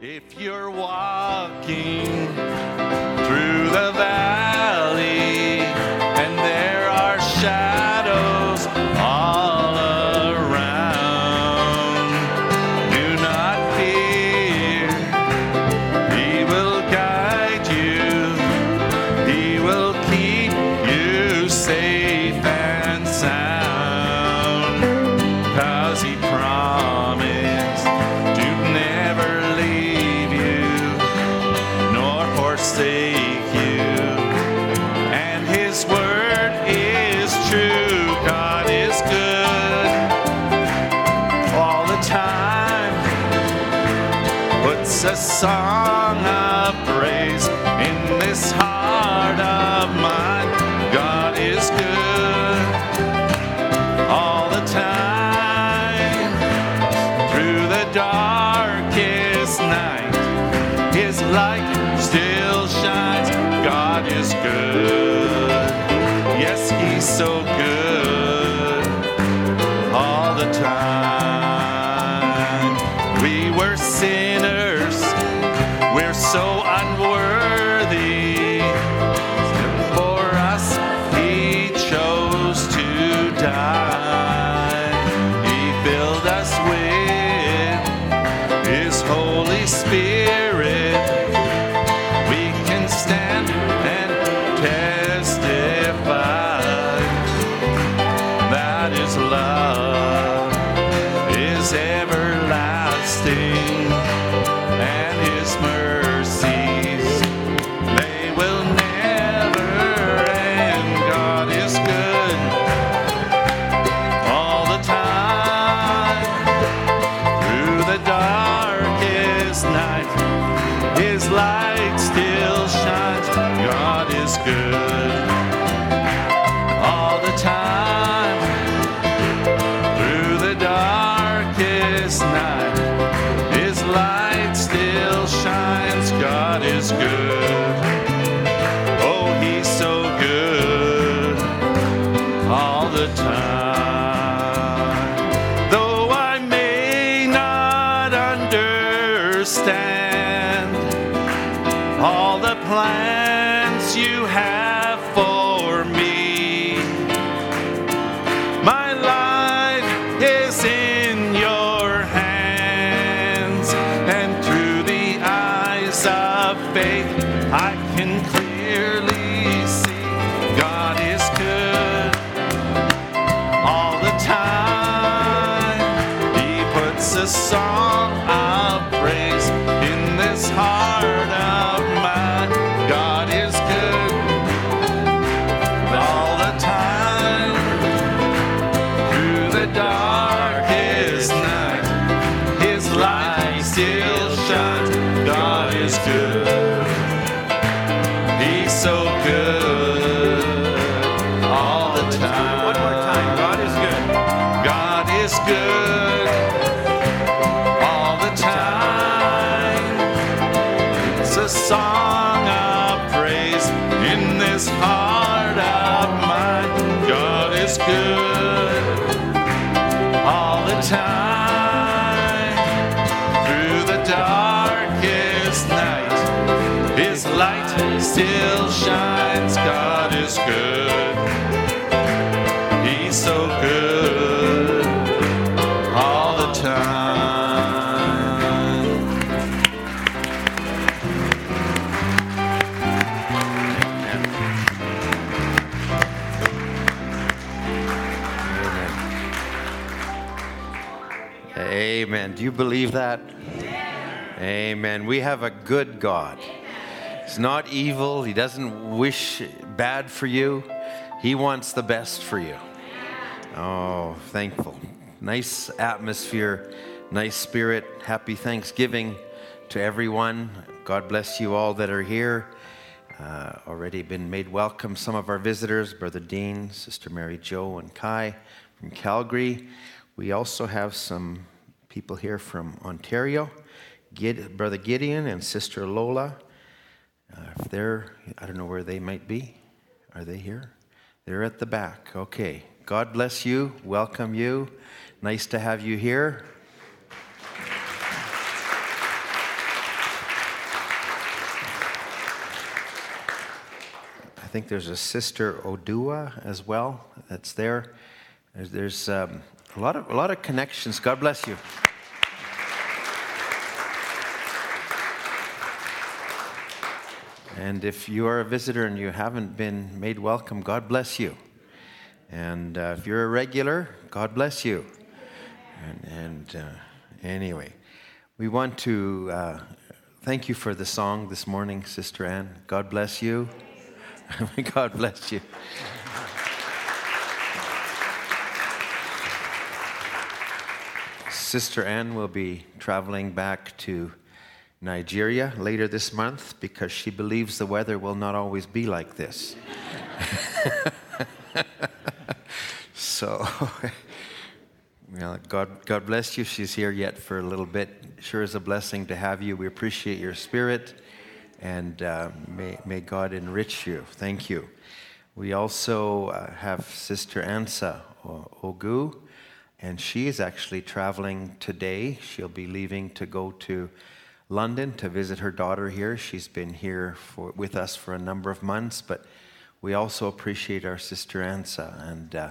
If you're walking through the valley song time. Through the darkest night, His light still shines. God is good. Amen. Do you believe that? Amen. We have a good God. He's not evil. He doesn't wish bad for you. He wants the best for you. Oh, thankful. Nice atmosphere, nice spirit. Happy Thanksgiving to everyone. God bless you all that are here. Uh, already been made welcome. Some of our visitors, Brother Dean, Sister Mary Jo, and Kai from Calgary. We also have some people here from Ontario, Gid, Brother Gideon and Sister Lola. Uh, if they're, I don't know where they might be. Are they here? They're at the back. Okay. God bless you. Welcome you. Nice to have you here. I think there's a sister Odua as well that's there. There's, um, a lot of a lot of connections. God bless you. And if you are a visitor and you haven't been made welcome, God bless you. And uh, if you're a regular, God bless you. And, and uh, anyway, we want to uh, thank you for the song this morning, Sister Ann. God bless you. God bless you. Sister Ann will be traveling back to Nigeria later this month because she believes the weather will not always be like this. so, well, God, God bless you. She's here yet for a little bit. Sure is a blessing to have you. We appreciate your spirit, and uh, may, may God enrich you. Thank you. We also uh, have Sister Ansa Ogu, and she is actually traveling today. She'll be leaving to go to London to visit her daughter here. She's been here for, with us for a number of months, but we also appreciate our sister Ansa, and uh,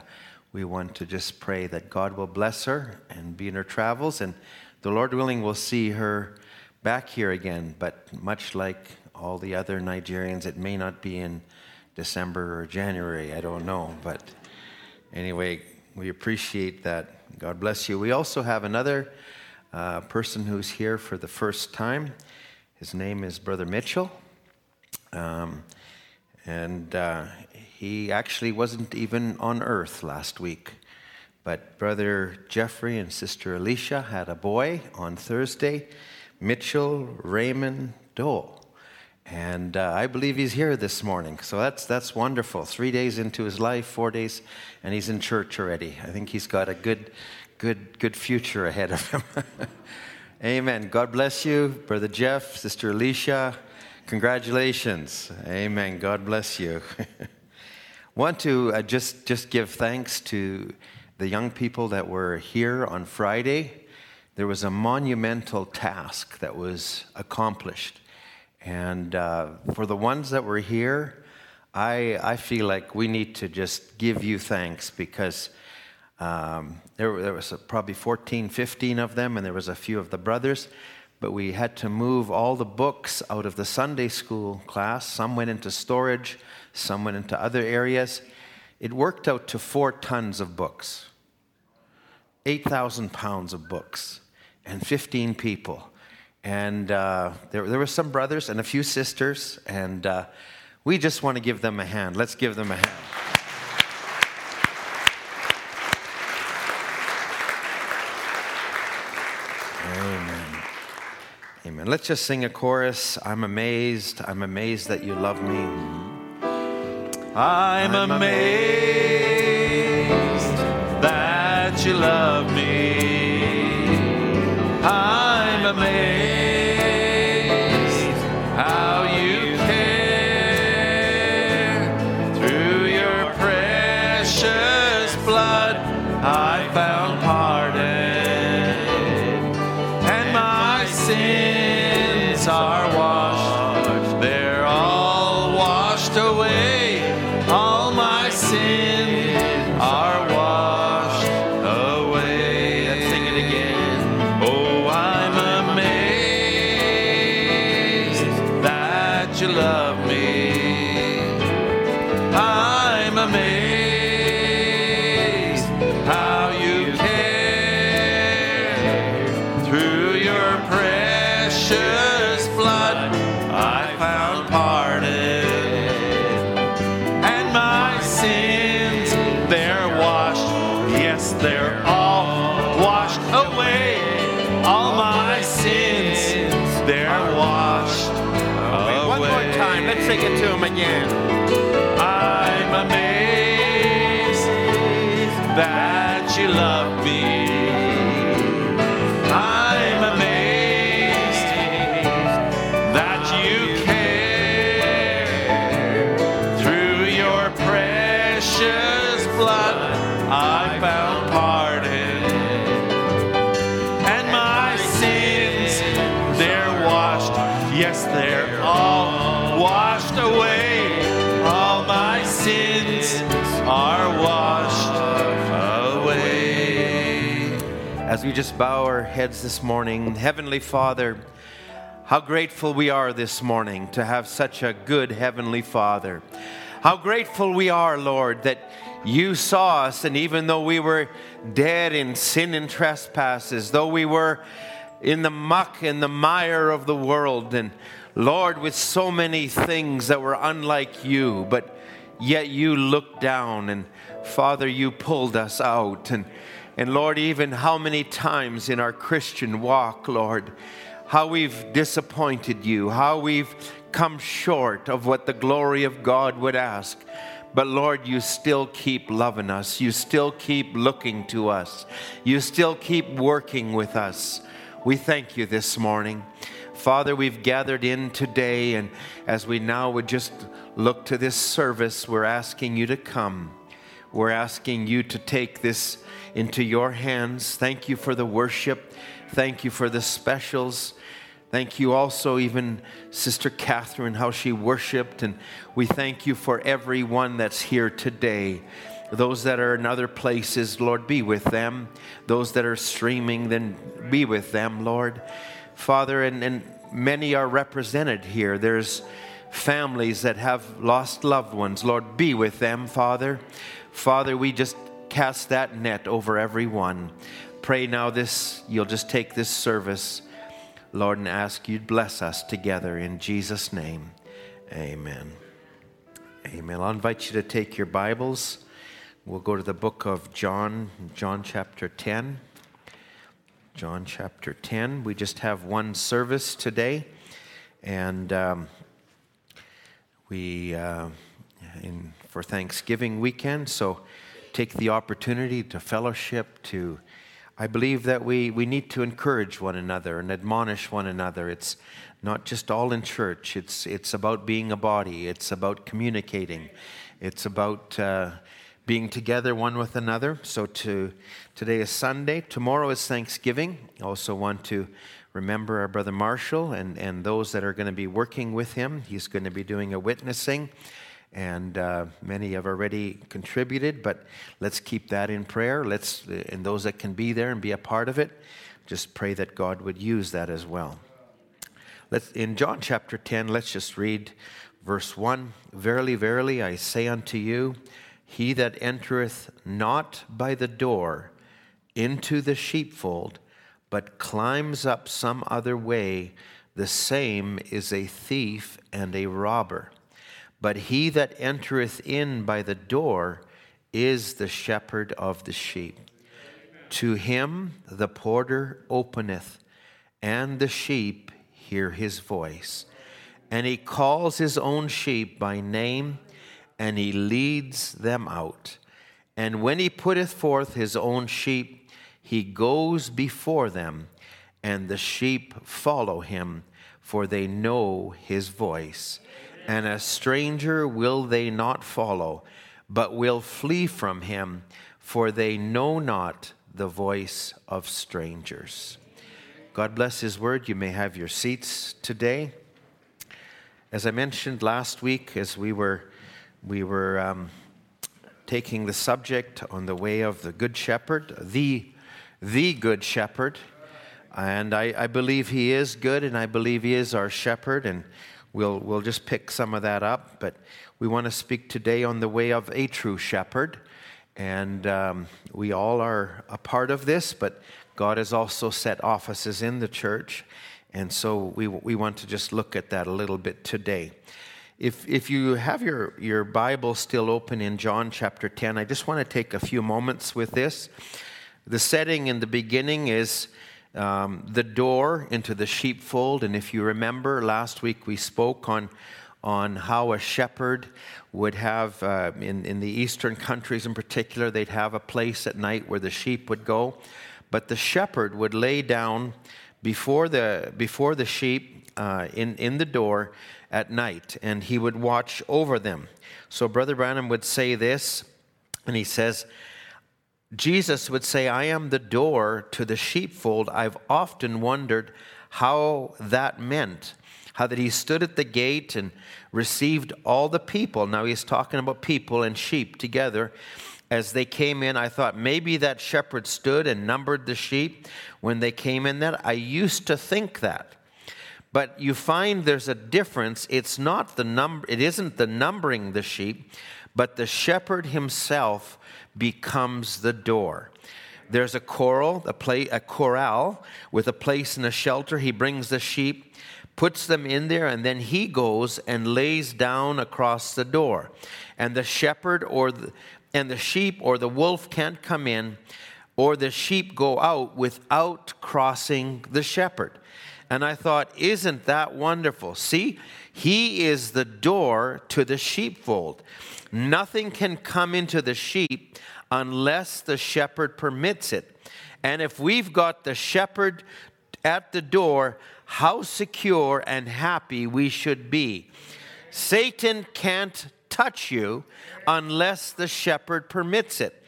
we want to just pray that God will bless her and be in her travels, and the Lord willing, we'll see her back here again. But much like all the other Nigerians, it may not be in December or January. I don't know, but anyway, we appreciate that. God bless you. We also have another uh, person who's here for the first time. His name is Brother Mitchell. Um, and uh, he actually wasn't even on earth last week. But Brother Jeffrey and Sister Alicia had a boy on Thursday, Mitchell Raymond Dole. And uh, I believe he's here this morning. So that's, that's wonderful. Three days into his life, four days, and he's in church already. I think he's got a good, good, good future ahead of him. Amen. God bless you, Brother Jeff, Sister Alicia. Congratulations. Amen. God bless you. Want to uh, just, just give thanks to the young people that were here on Friday. There was a monumental task that was accomplished. And uh, for the ones that were here, I, I feel like we need to just give you thanks because um, there, there was probably 14, 15 of them, and there was a few of the brothers. But we had to move all the books out of the Sunday school class. Some went into storage, some went into other areas. It worked out to four tons of books, 8,000 pounds of books, and 15 people. And uh, there, there were some brothers and a few sisters, and uh, we just want to give them a hand. Let's give them a hand. Amen. Let's just sing a chorus. I'm amazed. I'm amazed that you love me. I'm, I'm amazed that you love me. We just bow our heads this morning, Heavenly Father, how grateful we are this morning to have such a good Heavenly Father. How grateful we are, Lord, that you saw us, and even though we were dead in sin and trespasses, though we were in the muck and the mire of the world, and Lord, with so many things that were unlike you, but yet you looked down, and Father, you pulled us out. And and Lord, even how many times in our Christian walk, Lord, how we've disappointed you, how we've come short of what the glory of God would ask. But Lord, you still keep loving us. You still keep looking to us. You still keep working with us. We thank you this morning. Father, we've gathered in today, and as we now would just look to this service, we're asking you to come. We're asking you to take this into your hands. Thank you for the worship. Thank you for the specials. Thank you also, even Sister Catherine, how she worshiped. And we thank you for everyone that's here today. Those that are in other places, Lord, be with them. Those that are streaming, then be with them, Lord. Father, and, and many are represented here. There's families that have lost loved ones. Lord, be with them, Father. Father, we just cast that net over everyone. Pray now this, you'll just take this service, Lord, and ask you bless us together in Jesus' name. Amen. Amen. I'll invite you to take your Bibles. We'll go to the book of John, John chapter 10. John chapter 10. We just have one service today, and um, we, uh, in, for Thanksgiving weekend, so take the opportunity to fellowship, to I believe that we, we need to encourage one another and admonish one another. It's not just all in church, it's, it's about being a body, it's about communicating, it's about uh, being together one with another. So to, today is Sunday, tomorrow is Thanksgiving. Also want to remember our brother Marshall and, and those that are going to be working with him. He's going to be doing a witnessing and uh, many have already contributed, but let's keep that in prayer. Let's, and those that can be there and be a part of it, just pray that God would use that as well. Let's, in John chapter 10, let's just read verse 1 Verily, verily, I say unto you, he that entereth not by the door into the sheepfold, but climbs up some other way, the same is a thief and a robber. But he that entereth in by the door is the shepherd of the sheep. To him the porter openeth, and the sheep hear his voice. And he calls his own sheep by name, and he leads them out. And when he putteth forth his own sheep, he goes before them, and the sheep follow him, for they know his voice and a stranger will they not follow, but will flee from him, for they know not the voice of strangers. God bless his word. You may have your seats today. As I mentioned last week, as we were, we were um, taking the subject on the way of the Good Shepherd, the, the Good Shepherd, and I, I believe he is good, and I believe he is our shepherd, and We'll, we'll just pick some of that up, but we want to speak today on the way of a true shepherd. And um, we all are a part of this, but God has also set offices in the church. And so we, we want to just look at that a little bit today. If, if you have your, your Bible still open in John chapter 10, I just want to take a few moments with this. The setting in the beginning is um, the door into the sheepfold. And if you remember, last week we spoke on, on how a shepherd would have, uh, in, in the eastern countries in particular, they'd have a place at night where the sheep would go. But the shepherd would lay down before the, before the sheep uh, in, in the door at night, and he would watch over them. So Brother Branham would say this, and he says, Jesus would say, I am the door to the sheepfold. I've often wondered how that meant. How that he stood at the gate and received all the people. Now he's talking about people and sheep together. as they came in, I thought maybe that shepherd stood and numbered the sheep when they came in. That I used to think that. But you find there's a difference. It's not the number, it isn't the numbering the sheep, but the shepherd himself becomes the door. There's a coral, a, play, a corral with a place and a shelter. He brings the sheep, puts them in there, and then he goes and lays down across the door. And the shepherd or the, and the sheep or the wolf can't come in, or the sheep go out without crossing the shepherd. And I thought, isn't that wonderful? See, he is the door to the sheepfold. Nothing can come into the sheep unless the shepherd permits it. And if we've got the shepherd at the door, how secure and happy we should be. Satan can't touch you unless the shepherd permits it.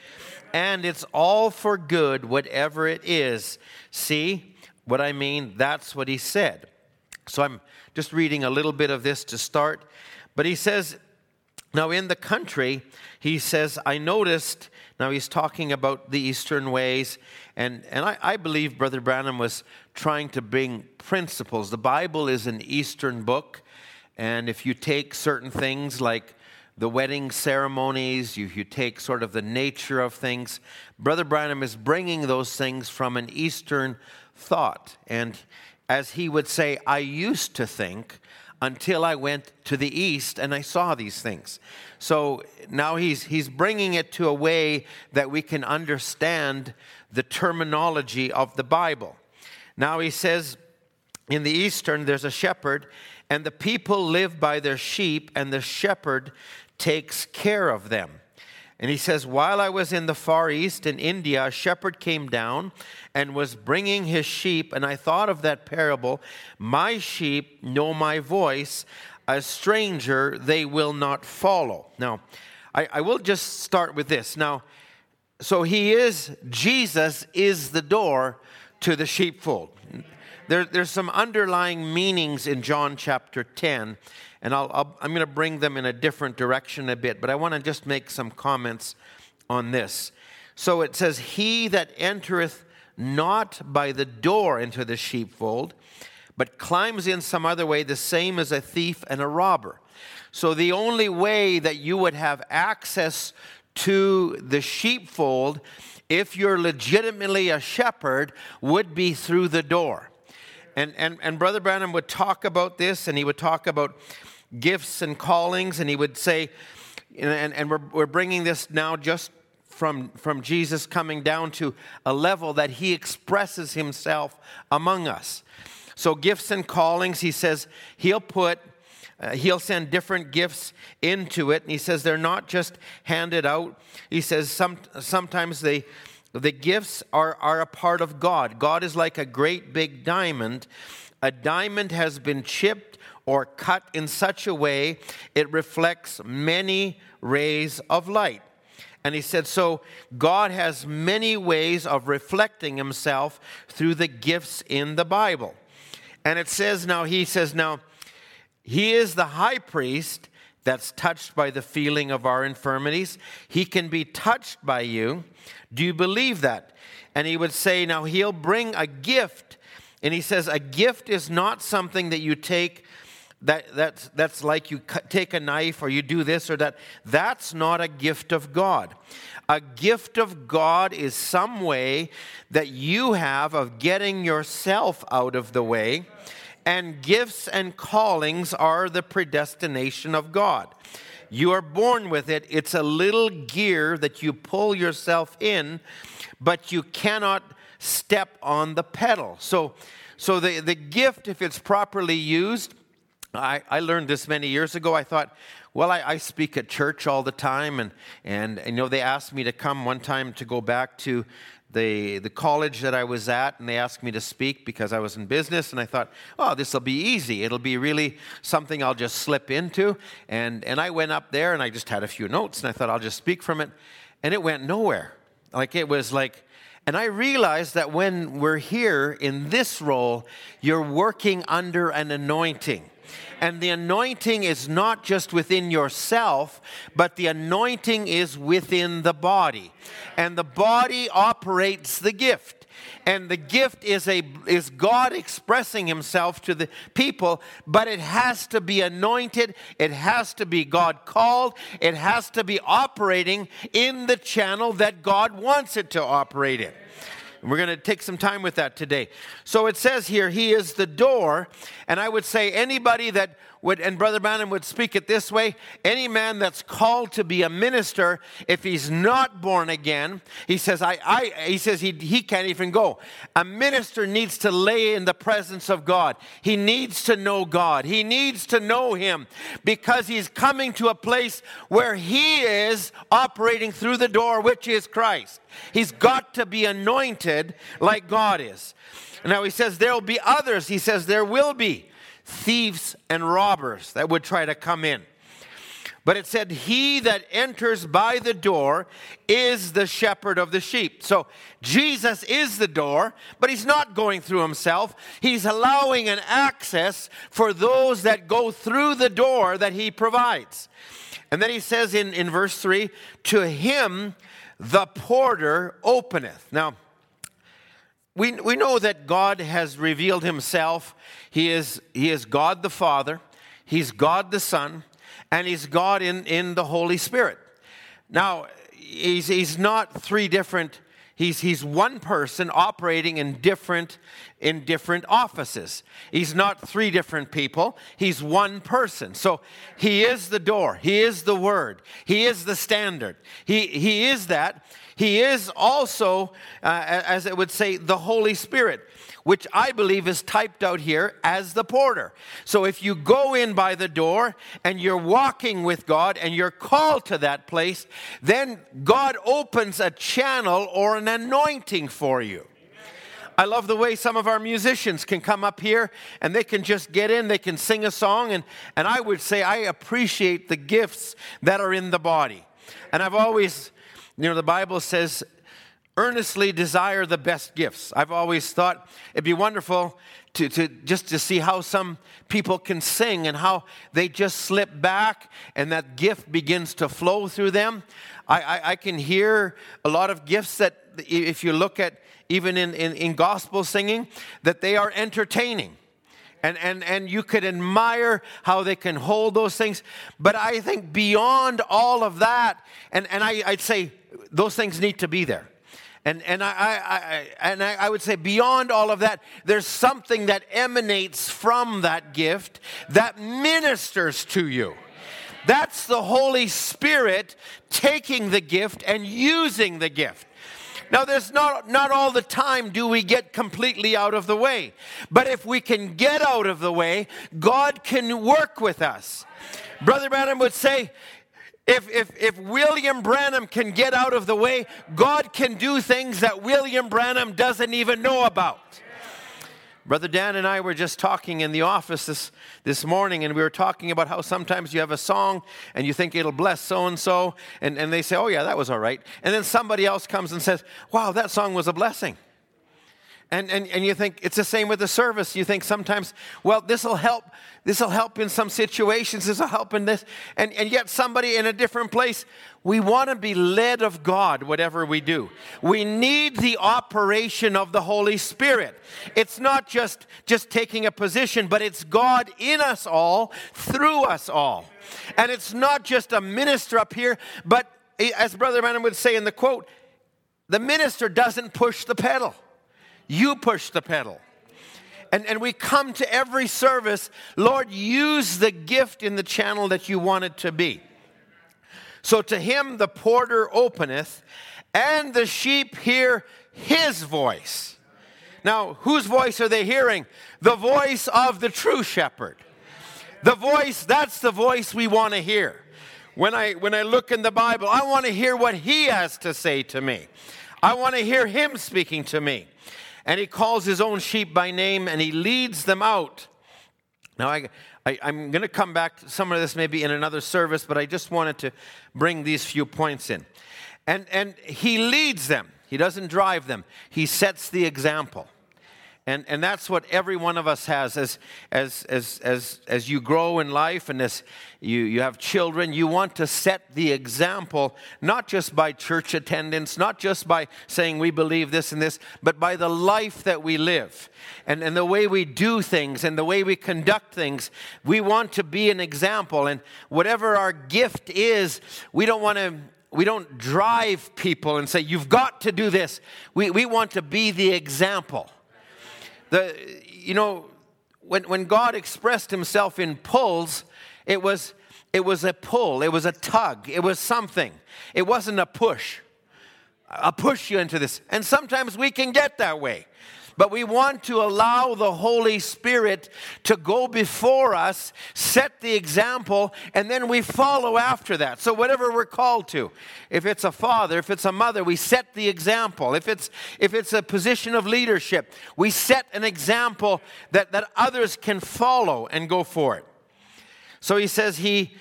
And it's all for good, whatever it is. See what I mean? That's what he said. So I'm just reading a little bit of this to start. But he says, now in the country, he says, I noticed, now he's talking about the Eastern ways, and, and I, I believe Brother Branham was trying to bring principles. The Bible is an Eastern book, and if you take certain things like the wedding ceremonies, you, you take sort of the nature of things, Brother Branham is bringing those things from an Eastern thought. And as he would say, I used to think until I went to the east and I saw these things. So now he's, he's bringing it to a way that we can understand the terminology of the Bible. Now he says, in the eastern, there's a shepherd, and the people live by their sheep, and the shepherd takes care of them. And he says, While I was in the Far East in India, a shepherd came down and was bringing his sheep. And I thought of that parable My sheep know my voice, a stranger they will not follow. Now, I, I will just start with this. Now, so he is, Jesus is the door to the sheepfold. There, there's some underlying meanings in John chapter 10 and I'll, I'm going to bring them in a different direction a bit, but I want to just make some comments on this. So it says, He that entereth not by the door into the sheepfold, but climbs in some other way, the same as a thief and a robber. So the only way that you would have access to the sheepfold, if you're legitimately a shepherd, would be through the door. And, and, and Brother Branham would talk about this, and he would talk about gifts and callings, and he would say, and, and we're, we're bringing this now just from, from Jesus coming down to a level that he expresses himself among us. So, gifts and callings, he says he'll put, uh, he'll send different gifts into it. And he says they're not just handed out. He says some, sometimes they, the gifts are, are a part of God. God is like a great big diamond. A diamond has been chipped or cut in such a way it reflects many rays of light. And he said, So God has many ways of reflecting himself through the gifts in the Bible. And it says now, he says, Now, he is the high priest that's touched by the feeling of our infirmities. He can be touched by you. Do you believe that? And he would say, Now, he'll bring a gift. And he says, A gift is not something that you take that, that's, that's like you take a knife or you do this or that. That's not a gift of God. A gift of God is some way that you have of getting yourself out of the way. And gifts and callings are the predestination of God. You are born with it. It's a little gear that you pull yourself in, but you cannot step on the pedal. So, so the, the gift, if it's properly used, I, I learned this many years ago. I thought, well, I, I, speak at church all the time, and, and, you know, they asked me to come one time to go back to the, the college that I was at, and they asked me to speak because I was in business, and I thought, oh, this will be easy. It'll be really something I'll just slip into. And, and I went up there, and I just had a few notes, and I thought I'll just speak from it, and it went nowhere. Like it was like, and I realized that when we're here in this role, you're working under an anointing And the anointing is not just within yourself, but the anointing is within the body. And the body operates the gift. And the gift is, a, is God expressing Himself to the people, but it has to be anointed. It has to be God called. It has to be operating in the channel that God wants it to operate in. We're going to take some time with that today. So it says here, He is the door. And I would say anybody that would, and Brother Branham would speak it this way any man that's called to be a minister, if he's not born again, he says, I, I, he, says he, he can't even go. A minister needs to lay in the presence of God. He needs to know God. He needs to know Him because he's coming to a place where he is operating through the door, which is Christ. He's got to be anointed like God is. Now he says there will be others. He says there will be thieves and robbers that would try to come in. But it said, He that enters by the door is the shepherd of the sheep. So Jesus is the door, but He's not going through Himself. He's allowing an access for those that go through the door that He provides. And then He says in, in verse 3 To Him the porter openeth. Now, we, we know that God has revealed himself. He is, he is God the Father, He's God the Son, and He's God in, in the Holy Spirit. Now, he's, he's not three different He's, he's one person operating in different, in different offices. He's not three different people. He's one person. So he is the door. He is the word. He is the standard. He, he is that. He is also, uh, as it would say, the Holy Spirit which I believe is typed out here as the porter. So if you go in by the door and you're walking with God and you're called to that place, then God opens a channel or an anointing for you. I love the way some of our musicians can come up here and they can just get in, they can sing a song, and, and I would say I appreciate the gifts that are in the body. And I've always, you know, the Bible says earnestly desire the best gifts. I've always thought it'd be wonderful to, to just to see how some people can sing and how they just slip back and that gift begins to flow through them. I, I, I can hear a lot of gifts that if you look at even in, in, in gospel singing, that they are entertaining. And, and, and you could admire how they can hold those things. But I think beyond all of that, and, and I, I'd say those things need to be there. And, and, I, I, I, and I, I would say beyond all of that, there's something that emanates from that gift that ministers to you. That's the Holy Spirit taking the gift and using the gift. Now, there's not, not all the time do we get completely out of the way. But if we can get out of the way, God can work with us. Brother Branham would say, if, if, if William Branham can get out of the way, God can do things that William Branham doesn't even know about. Brother Dan and I were just talking in the office this, this morning, and we were talking about how sometimes you have a song and you think it'll bless so and so, and they say, Oh, yeah, that was all right. And then somebody else comes and says, Wow, that song was a blessing. And, and, and you think it's the same with the service. You think sometimes, well, this will help. This will help in some situations. This will help in this. And, and yet, somebody in a different place, we want to be led of God, whatever we do. We need the operation of the Holy Spirit. It's not just, just taking a position, but it's God in us all, through us all. And it's not just a minister up here, but eh, as Brother Branham would say in the quote, the minister doesn't push the pedal. You push the pedal. And, and we come to every service, Lord, use the gift in the channel that you want it to be. So to him the porter openeth, and the sheep hear his voice. Now, whose voice are they hearing? The voice of the true shepherd. The voice, that's the voice we want to hear. When I, when I look in the Bible, I want to hear what he has to say to me. I want to hear him speaking to me and he calls his own sheep by name and he leads them out. Now, I, I, am going to come back to some of this maybe in another service, but I just wanted to bring these few points in. And, and he leads them, he doesn't drive them, he sets the example. And, and that's what every one of us has as, as, as, as, as you grow in life and as you, you have children. You want to set the example, not just by church attendance, not just by saying we believe this and this, but by the life that we live and, and the way we do things and the way we conduct things. We want to be an example. And whatever our gift is, we don't want to we don't drive people and say, you've got to do this. We, we want to be the example. The, you know, when, when God expressed himself in pulls, it was, it was a pull, it was a tug, it was something. It wasn't a push. I'll push you into this. And sometimes we can get that way. But we want to allow the Holy Spirit to go before us, set the example, and then we follow after that. So, whatever we're called to, if it's a father, if it's a mother, we set the example. If it's, if it's a position of leadership, we set an example that, that others can follow and go for it. So, he says, he.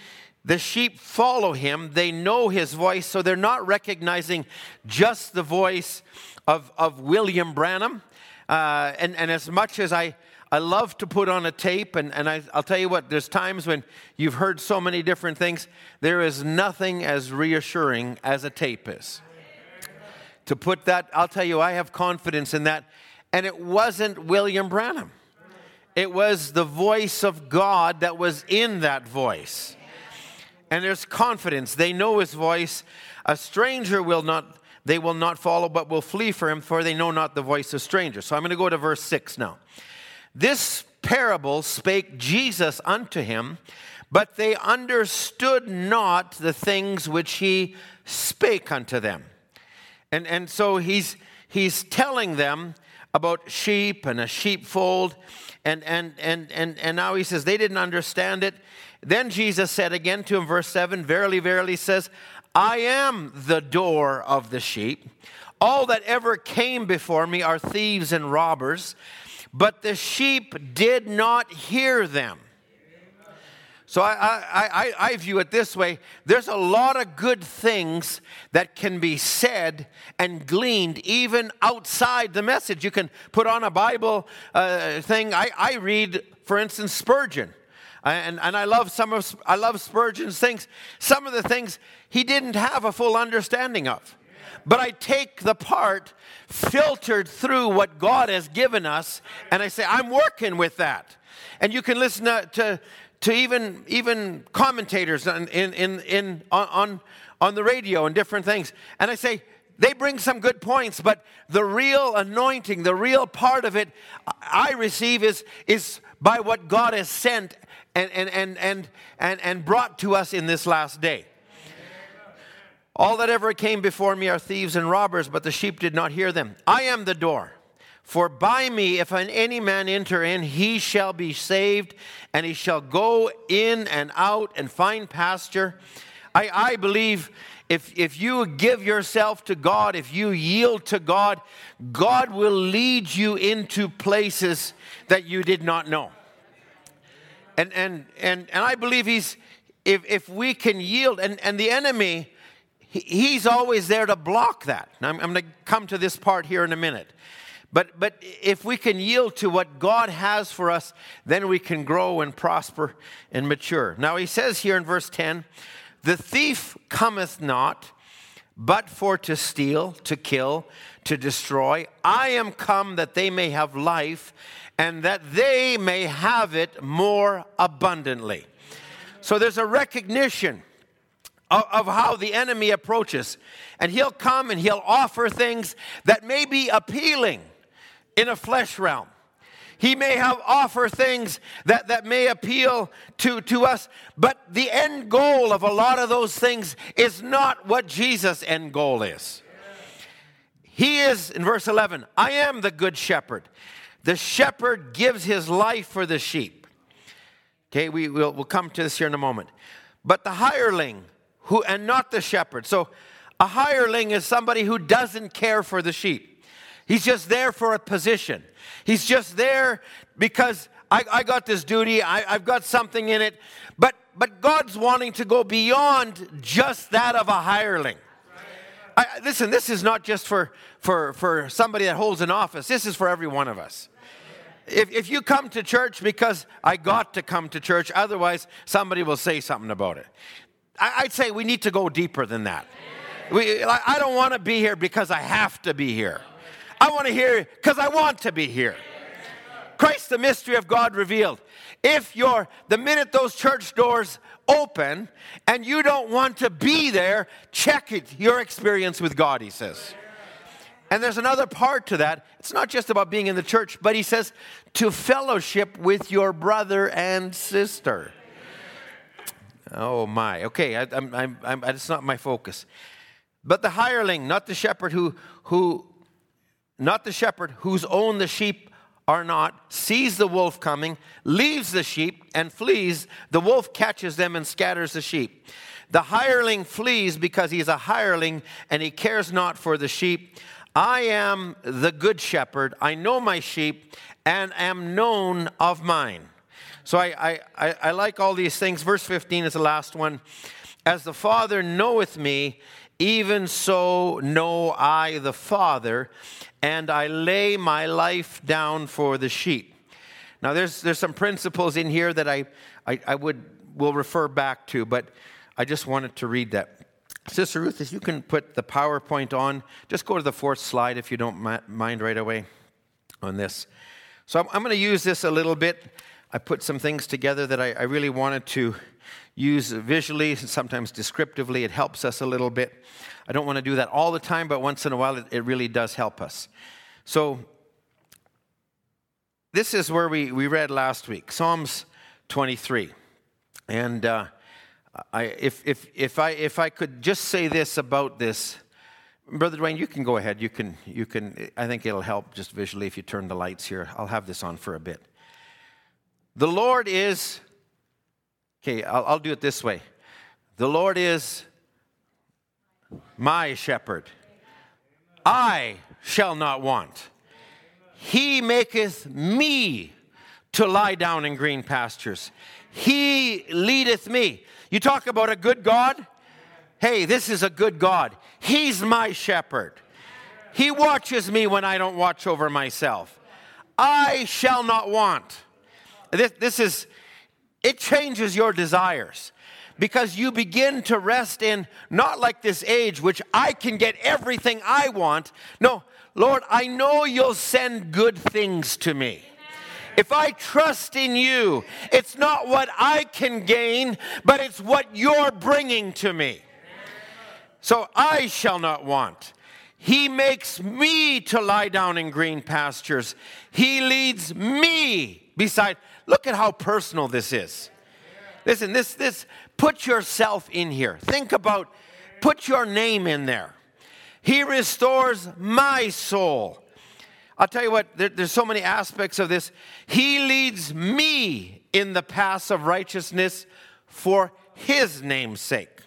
The sheep follow him. They know his voice, so they're not recognizing just the voice of, of William Branham. Uh, and, and as much as I, I love to put on a tape, and, and I, I'll tell you what, there's times when you've heard so many different things, there is nothing as reassuring as a tape is. To put that, I'll tell you, I have confidence in that. And it wasn't William Branham, it was the voice of God that was in that voice. And there's confidence. They know his voice. A stranger will not they will not follow, but will flee for him, for they know not the voice of strangers. So I'm going to go to verse 6 now. This parable spake Jesus unto him, but they understood not the things which he spake unto them. And, and so he's, he's telling them about sheep and a sheepfold. And, and, and, and, and now he says they didn't understand it. Then Jesus said again to him, verse 7 Verily, verily says, I am the door of the sheep. All that ever came before me are thieves and robbers, but the sheep did not hear them. So I, I, I, I, view it this way there's a lot of good things that can be said and gleaned even outside the message. You can put on a Bible uh, thing. I, I read, for instance, Spurgeon. And, and I love some of I love Spurgeon's things. Some of the things he didn't have a full understanding of. But I take the part filtered through what God has given us, and I say, I'm working with that. And you can listen to, to, to even, even commentators in, in, in, on, on the radio and different things. And I say, they bring some good points, but the real anointing, the real part of it I receive is, is by what God has sent and, and, and, and, and, and brought to us in this last day. All that ever came before me are thieves and robbers, but the sheep did not hear them. I am the door. For by me, if any man enter in, he shall be saved, and he shall go in and out and find pasture. I, I believe if, if you give yourself to God, if you yield to God, God will lead you into places that you did not know. And, and, and, and I believe he's, if, if we can yield, and, and the enemy, he, he's always there to block that. I'm, I'm going to come to this part here in a minute. But, but if we can yield to what God has for us, then we can grow and prosper and mature. Now, he says here in verse 10 The thief cometh not but for to steal, to kill, to destroy. I am come that they may have life and that they may have it more abundantly. So there's a recognition of, of, how the enemy approaches. And he'll come and he'll offer things that may be appealing in a flesh realm. He may have offer things that, that may appeal to, to us, but the end goal of a lot of those things is not what Jesus' end goal is. He is, in verse 11, I am the good shepherd. The shepherd gives his life for the sheep. Okay, we will we'll come to this here in a moment. But the hireling, who and not the shepherd. So a hireling is somebody who doesn't care for the sheep. He's just there for a position. He's just there because I, I got this duty, I, I've got something in it. But but God's wanting to go beyond just that of a hireling. I, listen, this is not just for, for, for somebody that holds an office. This is for every one of us. If, if you come to church because I got to come to church, otherwise somebody will say something about it. I, would say we need to go deeper than that. We, I don't want to be here because I have to be here. I want to hear because I want to be here. Christ, the mystery of God revealed. If you're, the minute those church doors open and you don't want to be there, check it, your experience with God, he says. And there's another part to that. It's not just about being in the church, but he says to fellowship with your brother and sister. Oh my. Okay, I, I'm, I'm, I'm, it's not my focus. But the hireling, not the shepherd who, who, not the shepherd whose own the sheep are not, sees the wolf coming, leaves the sheep and flees. The wolf catches them and scatters the sheep. The hireling flees because he is a hireling and he cares not for the sheep. I am the good shepherd. I know my sheep and am known of mine. So I, I, I, like all these things. Verse 15 is the last one. As the Father knoweth me, even so know I the Father, and I lay my life down for the sheep. Now, there's, there's some principles in here that I, I, I would will refer back to, but I just wanted to read that. Sister Ruth, if you can put the PowerPoint on, just go to the fourth slide if you don't mind right away on this. So I'm, I'm going to use this a little bit. I put some things together that I, I really wanted to use visually, and sometimes descriptively. It helps us a little bit. I don't want to do that all the time, but once in a while it, it really does help us. So, this is where we, we read last week Psalms 23. And uh, I, if, if, if, I, if I could just say this about this, Brother Dwayne, you can go ahead. You can, you can, I think it'll help just visually if you turn the lights here. I'll have this on for a bit. The Lord is, okay, I'll, I'll do it this way. The Lord is my shepherd. I shall not want. He maketh me to lie down in green pastures. He leadeth me. You talk about a good God? Hey, this is a good God. He's my shepherd. He watches me when I don't watch over myself. I shall not want. This, this is, it changes your desires because you begin to rest in not like this age, which I can get everything I want. No, Lord, I know you'll send good things to me. If I trust in you, it's not what I can gain, but it's what you're bringing to me. So I shall not want. He makes me to lie down in green pastures. He leads me beside. Look at how personal this is. Listen, this, this, put yourself in here. Think about, put your name in there. He restores my soul. I'll tell you what, there, there's so many aspects of this. He leads me in the paths of righteousness for his name's sake.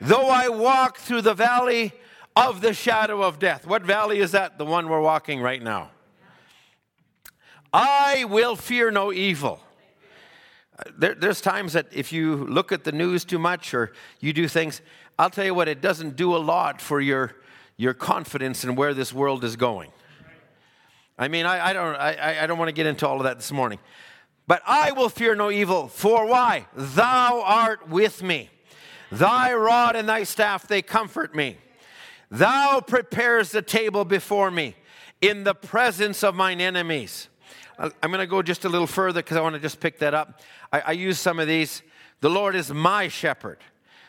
Though I walk through the valley of the shadow of death. What valley is that? The one we're walking right now. I will fear no evil. There, there's times that if you look at the news too much or you do things, I'll tell you what, it doesn't do a lot for your, your confidence in where this world is going. I mean, I, I don't, I, I don't want to get into all of that this morning. But I will fear no evil, for why? Thou art with me. Thy rod and thy staff, they comfort me. Thou prepares the table before me in the presence of mine enemies. I'm going to go just a little further because I want to just pick that up. I, I use some of these. The Lord is my shepherd.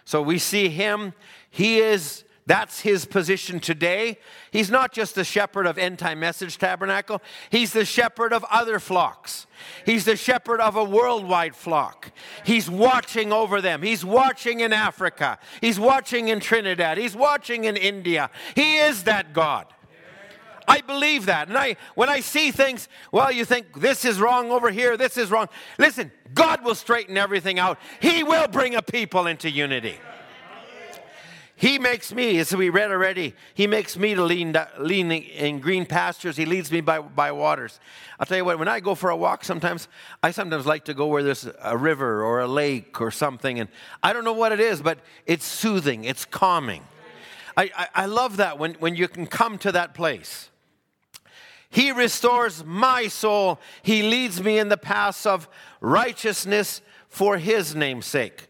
So we see him. He is that's his position today. He's not just the shepherd of End Time Message Tabernacle, he's the shepherd of other flocks. He's the shepherd of a worldwide flock. He's watching over them. He's watching in Africa. He's watching in Trinidad. He's watching in India. He is that God. I believe that. And I when I see things, well, you think this is wrong over here, this is wrong. Listen, God will straighten everything out. He will bring a people into unity. He makes me, as we read already, He makes me to lean, lean in green pastures. He leads me by, by waters. I'll tell you what, when I go for a walk, sometimes I sometimes like to go where there's a river or a lake or something. And I don't know what it is, but it's soothing, it's calming. I, I, I love that when, when you can come to that place. He restores my soul. He leads me in the paths of righteousness for his name's sake.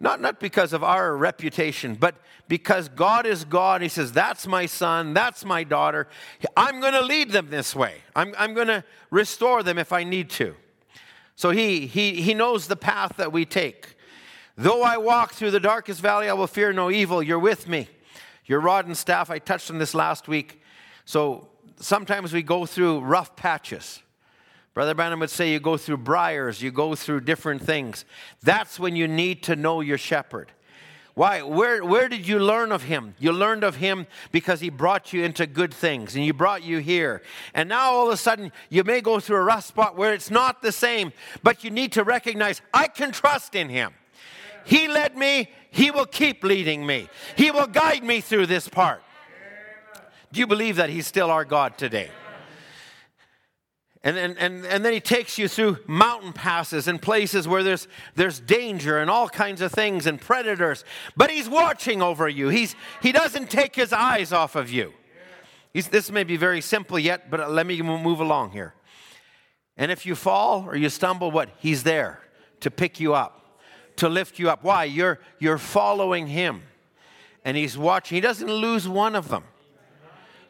Not, not because of our reputation, but because God is God. He says, That's my son, that's my daughter. I'm going to lead them this way. I'm, I'm going to restore them if I need to. So he, he, he knows the path that we take. Though I walk through the darkest valley, I will fear no evil. You're with me. Your rod and staff, I touched on this last week. So sometimes we go through rough patches. Brother Branham would say you go through briars, you go through different things. That's when you need to know your shepherd. Why? Where, where did you learn of him? You learned of him because he brought you into good things and he brought you here. And now all of a sudden, you may go through a rough spot where it's not the same, but you need to recognize I can trust in him. He led me, he will keep leading me, he will guide me through this part. Do you believe that he's still our God today? And, and, and, and then he takes you through mountain passes and places where there's, there's danger and all kinds of things and predators. But he's watching over you. He's, he doesn't take his eyes off of you. He's, this may be very simple yet, but let me move along here. And if you fall or you stumble, what? He's there to pick you up, to lift you up. Why? You're, you're following him. And he's watching. He doesn't lose one of them.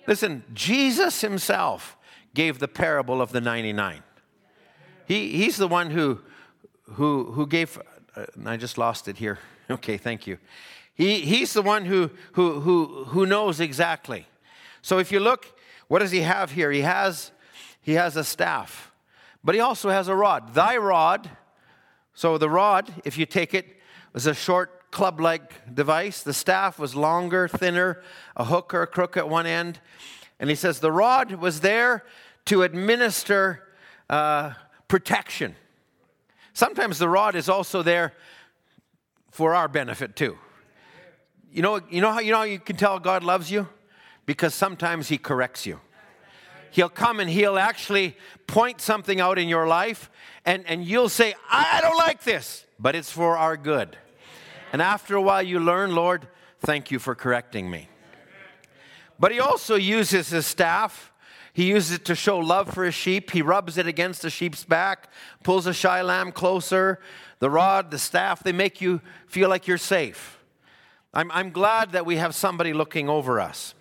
Listen, Jesus himself gave the parable of the 99. He, he's the one who, who, who gave, uh, I just lost it here. Okay, thank you. He, he's the one who, who, who, who knows exactly. So if you look, what does he have here? He has, he has a staff, but he also has a rod. Thy rod, so the rod, if you take it, was a short club like device. The staff was longer, thinner, a hook or a crook at one end. And he says the rod was there to administer uh, protection. Sometimes the rod is also there for our benefit too. You know, you know how you know how you can tell God loves you? Because sometimes He corrects you. He'll come and He'll actually point something out in your life, and, and you'll say, I don't like this, but it's for our good. And after a while, you learn, Lord, thank you for correcting me. But He also uses His staff he uses it to show love for his sheep. He rubs it against the sheep's back, pulls a shy lamb closer. The rod, the staff, they make you feel like you're safe. I'm, I'm glad that we have somebody looking over us.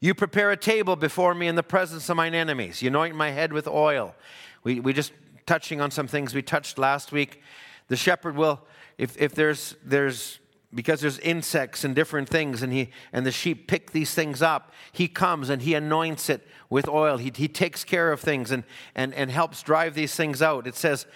You prepare a table before me in the presence of mine enemies. You anoint my head with oil. We, we just touching on some things we touched last week. The shepherd will, if, if there's, there's because there's insects and different things and he and the sheep pick these things up he comes and he anoints it with oil. He, he takes care of things and, and, and helps drive these things out. It says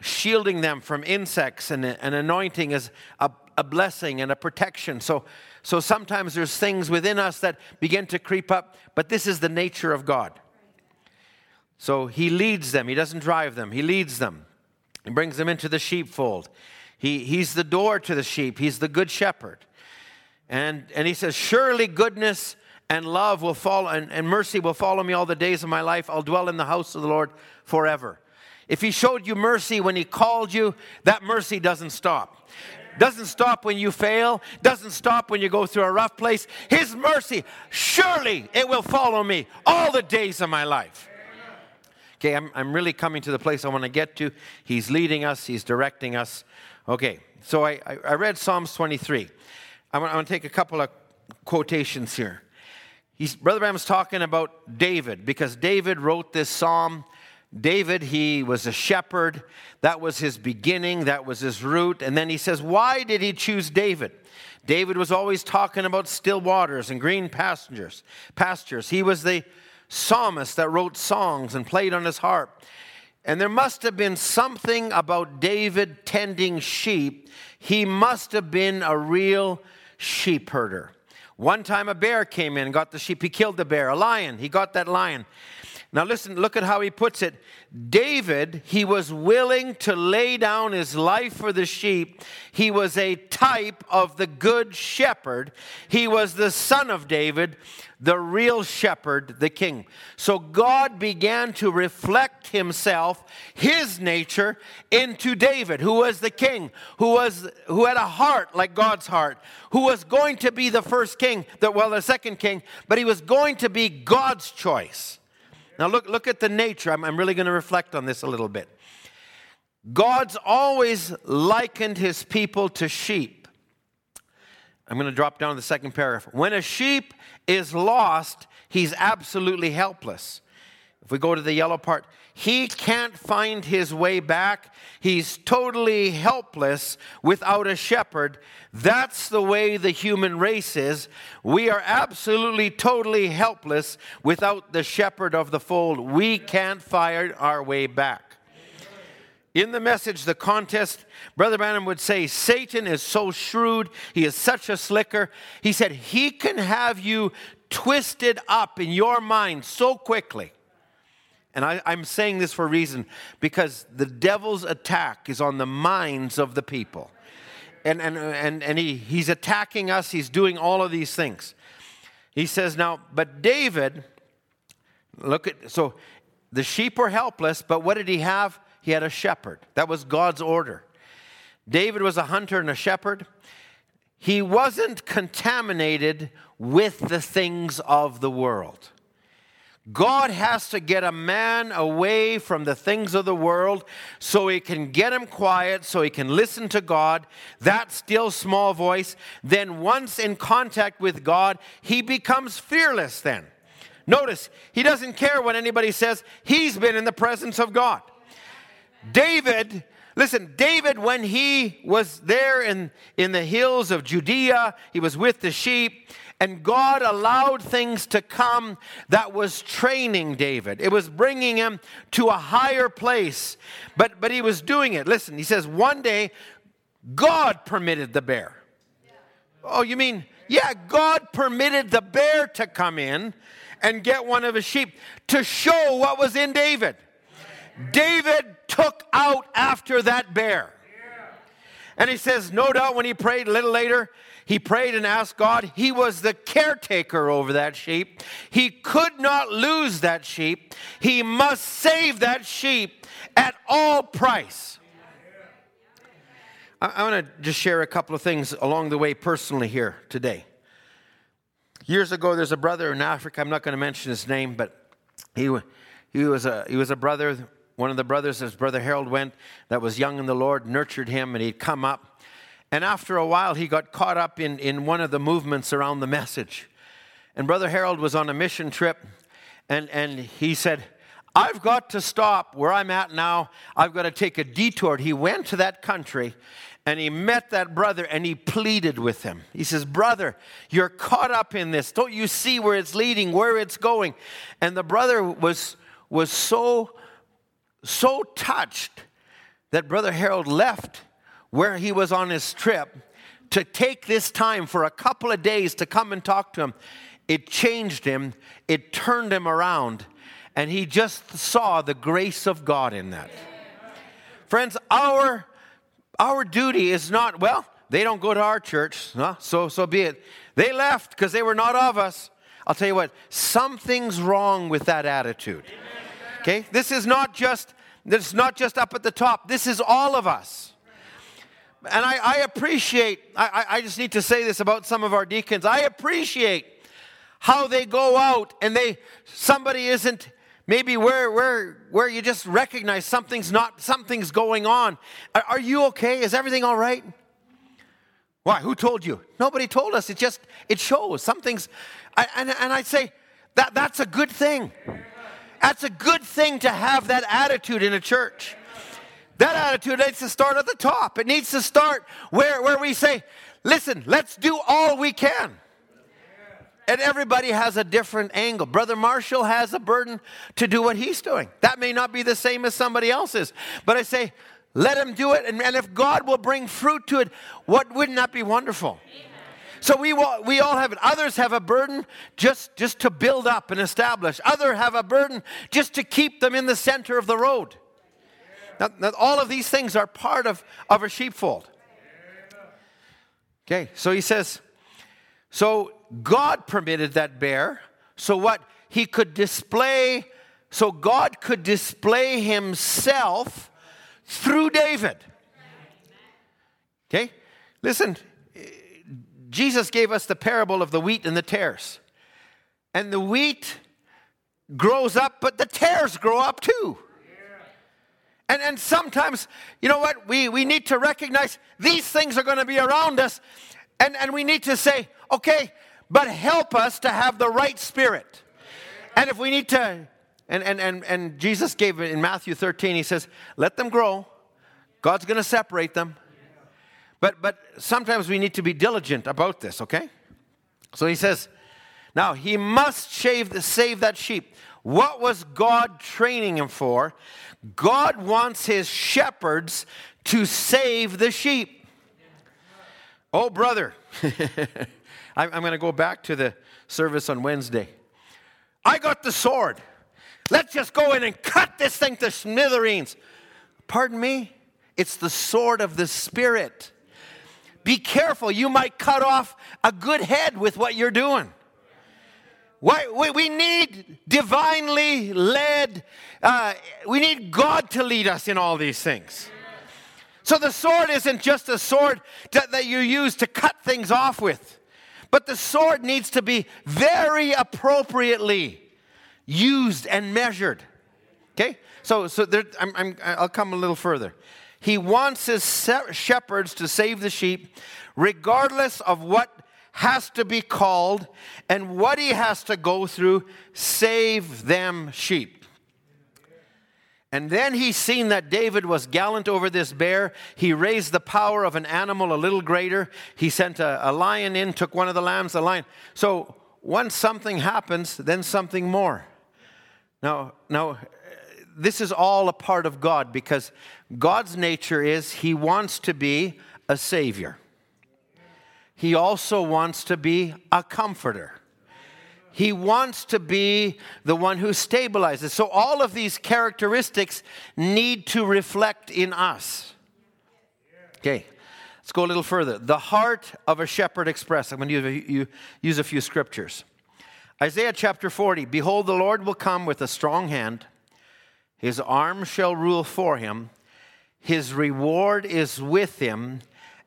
shielding them from insects and an anointing is a, a blessing and a protection. So so sometimes there's things within us that begin to creep up but this is the nature of god. So he leads them. He doesn't drive them. He leads them. He brings them into the sheepfold he, he's the door to the sheep, he's the good shepherd. And, and he says, Surely goodness and love will follow, and, and mercy will follow me all the days of my life. I'll dwell in the house of the Lord forever. If he showed you mercy when he called you, that mercy doesn't stop. Doesn't stop when you fail, doesn't stop when you go through a rough place. His mercy, surely it will follow me all the days of my life. Okay, I'm, I'm really coming to the place I want to get to. He's leading us, He's directing us. Okay, so I, I read Psalms 23. I'm going to take a couple of quotations here. He's, Brother Branham's talking about David because David wrote this psalm. David, he was a shepherd. That was his beginning, that was his root. And then he says, Why did he choose David? David was always talking about still waters and green pastures. Pastures. He was the psalmist that wrote songs and played on his harp. And there must have been something about David tending sheep. He must have been a real sheep herder. One time a bear came in and got the sheep. He killed the bear. A lion, he got that lion. Now, listen, look at how he puts it. David, he was willing to lay down his life for the sheep. He was a type of the good shepherd. He was the son of David, the real shepherd, the king. So God began to reflect himself, his nature, into David, who was the king, who, was, who had a heart like God's heart, who was going to be the first king, the, well, the second king, but he was going to be God's choice. Now, look, look at the nature. I'm, I'm really going to reflect on this a little bit. God's always likened his people to sheep. I'm going to drop down to the second paragraph. When a sheep is lost, he's absolutely helpless. If we go to the yellow part, he can't find his way back. He's totally helpless without a shepherd. That's the way the human race is. We are absolutely, totally helpless without the shepherd of the fold. We can't find our way back. In the message, the contest, Brother Branham would say, Satan is so shrewd. He is such a slicker. He said, he can have you twisted up in your mind so quickly and I, am saying this for a reason because the devil's attack is on the minds of the people. And, and, and, and he, he's attacking us, he's doing all of these things. He says, Now, but David, look at, so the sheep were helpless, but what did he have? He had a shepherd. That was God's order. David was a hunter and a shepherd. He wasn't contaminated with the things of the world. God has to get a man away from the things of the world so he can get him quiet, so he can listen to God, that still small voice. Then, once in contact with God, he becomes fearless then. Notice, he doesn't care what anybody says, he's been in the presence of God. David Listen, David, when he was there in, in the hills of Judea, he was with the sheep, and God allowed things to come that was training David. It was bringing him to a higher place, but, but he was doing it. Listen, he says, one day, God permitted the bear. Oh, you mean, yeah, God permitted the bear to come in and get one of his sheep to show what was in David. David took out after that bear. And he says, no doubt when he prayed a little later, he prayed and asked God. He was the caretaker over that sheep. He could not lose that sheep. He must save that sheep at all price. I, want to just share a couple of things along the way personally here today. Years ago, there's a brother in Africa. I'm not going to mention his name, but he, he, was, a, he was a brother. One of the brothers, as Brother Harold went, that was young in the Lord, nurtured him, and he'd come up and after a while, he got caught up in, in one of the movements around the message. And Brother Harold was on a mission trip, and, and he said, I've got to stop where I'm at now. I've got to take a detour. He went to that country and he met that brother and he pleaded with him. He says, Brother, you're caught up in this. Don't you see where it's leading, where it's going? And the brother was, was so, so touched that Brother Harold left where he was on his trip to take this time for a couple of days to come and talk to him, it changed him, it turned him around, and he just saw the grace of God in that. Friends, our our duty is not, well, they don't go to our church, huh? so so be it. They left because they were not of us. I'll tell you what, something's wrong with that attitude. Okay? This is not just this is not just up at the top. This is all of us and I, I appreciate, I, I just need to say this about some of our deacons. I appreciate how they go out and they, somebody isn't maybe where, where, where you just recognize something's not, something's going on. Are, are you okay? Is everything all right? Why? Who told you? Nobody told us. It just, it shows. Something's, I, and, and I say, that, that's a good thing. That's a good thing to have that attitude in a church. That attitude needs to start at the top. It needs to start where, where we say, listen, let's do all we can. And everybody has a different angle. Brother Marshall has a burden to do what he's doing. That may not be the same as somebody else's. But I say, let him do it. And, and if God will bring fruit to it, what wouldn't that be wonderful? So we, we all have it. Others have a burden just, just to build up and establish. Others have a burden just to keep them in the center of the road. Now, now, all of these things are part of, of a sheepfold. Okay, so he says, so God permitted that bear, so what? He could display, so God could display himself through David. Okay, listen, Jesus gave us the parable of the wheat and the tares. And the wheat grows up, but the tares grow up too. And, and sometimes, you know what, we, we need to recognize these things are going to be around us, and, and we need to say, okay, but help us to have the right spirit. And if we need to, and, and, and, and Jesus gave it in Matthew 13, he says, let them grow. God's going to separate them. But, but sometimes we need to be diligent about this, okay? So he says, now he must shave the, save that sheep. What was God training him for? God wants his shepherds to save the sheep. Oh, brother, I'm, going to go back to the service on Wednesday. I got the sword. Let's just go in and cut this thing to smithereens. Pardon me? It's the sword of the Spirit. Be careful, you might cut off a good head with what you're doing. We need divinely led, uh, we need God to lead us in all these things. So the sword isn't just a sword that you use to cut things off with, but the sword needs to be very appropriately used and measured. Okay? So, so there, I'm, I'm, I'll come a little further. He wants his shepherds to save the sheep, regardless of what has to be called and what he has to go through, save them sheep. And then he seen that David was gallant over this bear. He raised the power of an animal a little greater. He sent a, a lion in, took one of the lambs, the lion. So once something happens, then something more. Now, now, this is all a part of God because God's nature is He wants to be a Savior. He also wants to be a comforter. He wants to be the one who stabilizes. So, all of these characteristics need to reflect in us. Okay, let's go a little further. The heart of a shepherd expressed. I'm going to use a few scriptures. Isaiah chapter 40 Behold, the Lord will come with a strong hand, his arm shall rule for him, his reward is with him,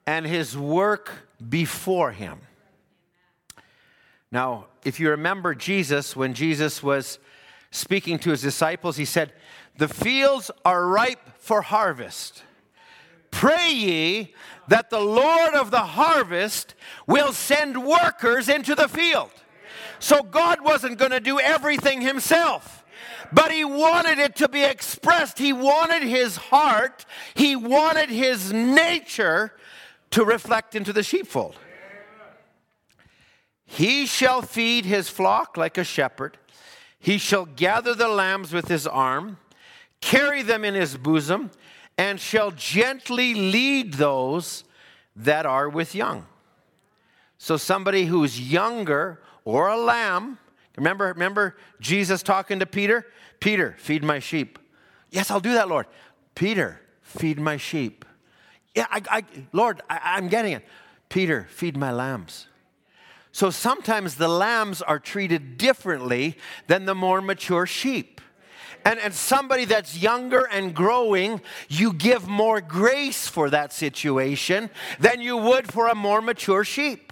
and his work before him. Now, if you remember Jesus, when Jesus was speaking to his disciples, he said, The fields are ripe for harvest. Pray ye that the Lord of the harvest will send workers into the field. So God wasn't going to do everything himself. But he wanted it to be expressed. He wanted his heart, he wanted his nature to reflect into the sheepfold. He shall feed his flock like a shepherd. He shall gather the lambs with his arm, carry them in his bosom, and shall gently lead those that are with young. So, somebody who's younger or a lamb, remember, remember Jesus talking to Peter? Peter, feed my sheep. Yes, I'll do that, Lord. Peter, feed my sheep. Yeah, I, I, Lord, I, I'm getting it. Peter, feed my lambs. So sometimes the lambs are treated differently than the more mature sheep. And, and somebody that's younger and growing, you give more grace for that situation than you would for a more mature sheep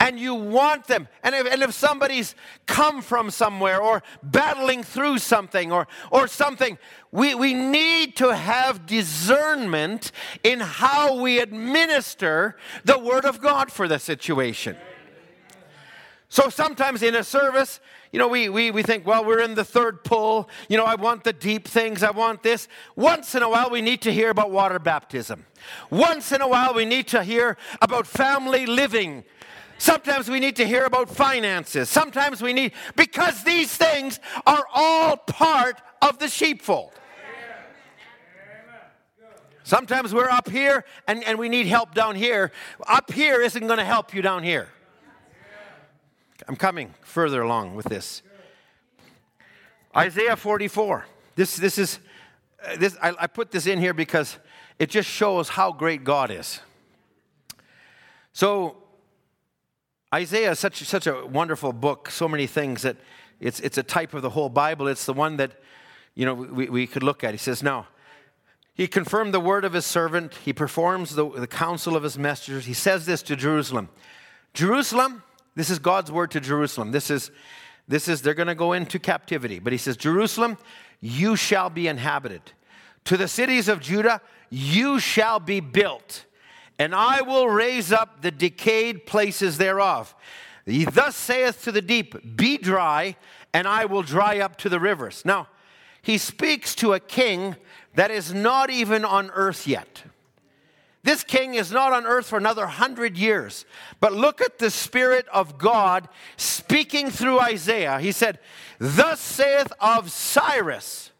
and you want them. And if, and if somebody's come from somewhere or battling through something or, or something, we, we need to have discernment in how we administer the Word of God for the situation. So sometimes in a service, you know, we, we, we think, well, we're in the third pull. You know, I want the deep things. I want this. Once in a while, we need to hear about water baptism. Once in a while, we need to hear about family living Sometimes we need to hear about finances. Sometimes we need, because these things are all part of the sheepfold. Sometimes we're up here and, and we need help down here. Up here isn't going to help you down here. I'm coming further along with this. Isaiah 44. This, this is, uh, this, I, I put this in here because it just shows how great God is. So Isaiah is such, such a wonderful book, so many things that it's, it's a type of the whole Bible. It's the one that, you know, we, we could look at. He says, no. He confirmed the word of his servant. He performs the, the counsel of his messengers. He says this to Jerusalem. Jerusalem, this is God's word to Jerusalem. This is, This is, they're going to go into captivity. But he says, Jerusalem, you shall be inhabited. To the cities of Judah, you shall be built, and I will raise up the decayed places thereof. He thus saith to the deep, Be dry, and I will dry up to the rivers. Now, he speaks to a king that is not even on earth yet. This king is not on earth for another hundred years. But look at the Spirit of God speaking through Isaiah. He said, Thus saith of Cyrus.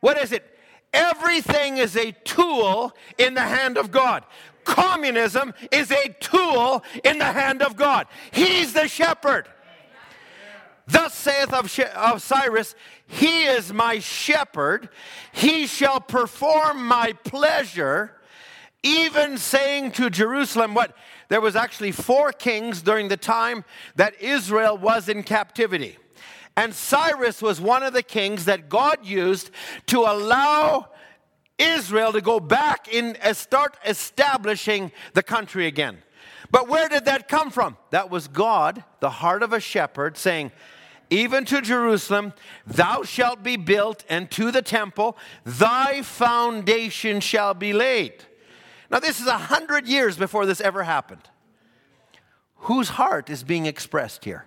What is it? Everything is a tool in the hand of God. Communism is a tool in the hand of God. He's the shepherd. Thus saith of, of Cyrus, He is my shepherd, he shall perform my pleasure even saying to Jerusalem what there was actually four kings during the time that Israel was in captivity. And Cyrus was one of the kings that God used to allow Israel to go back and uh, start establishing the country again. But where did that come from? That was God, the heart of a shepherd, saying, even to Jerusalem, thou shalt be built, and to the temple, thy foundation shall be laid. Now, this is a hundred years before this ever happened. Whose heart is being expressed here?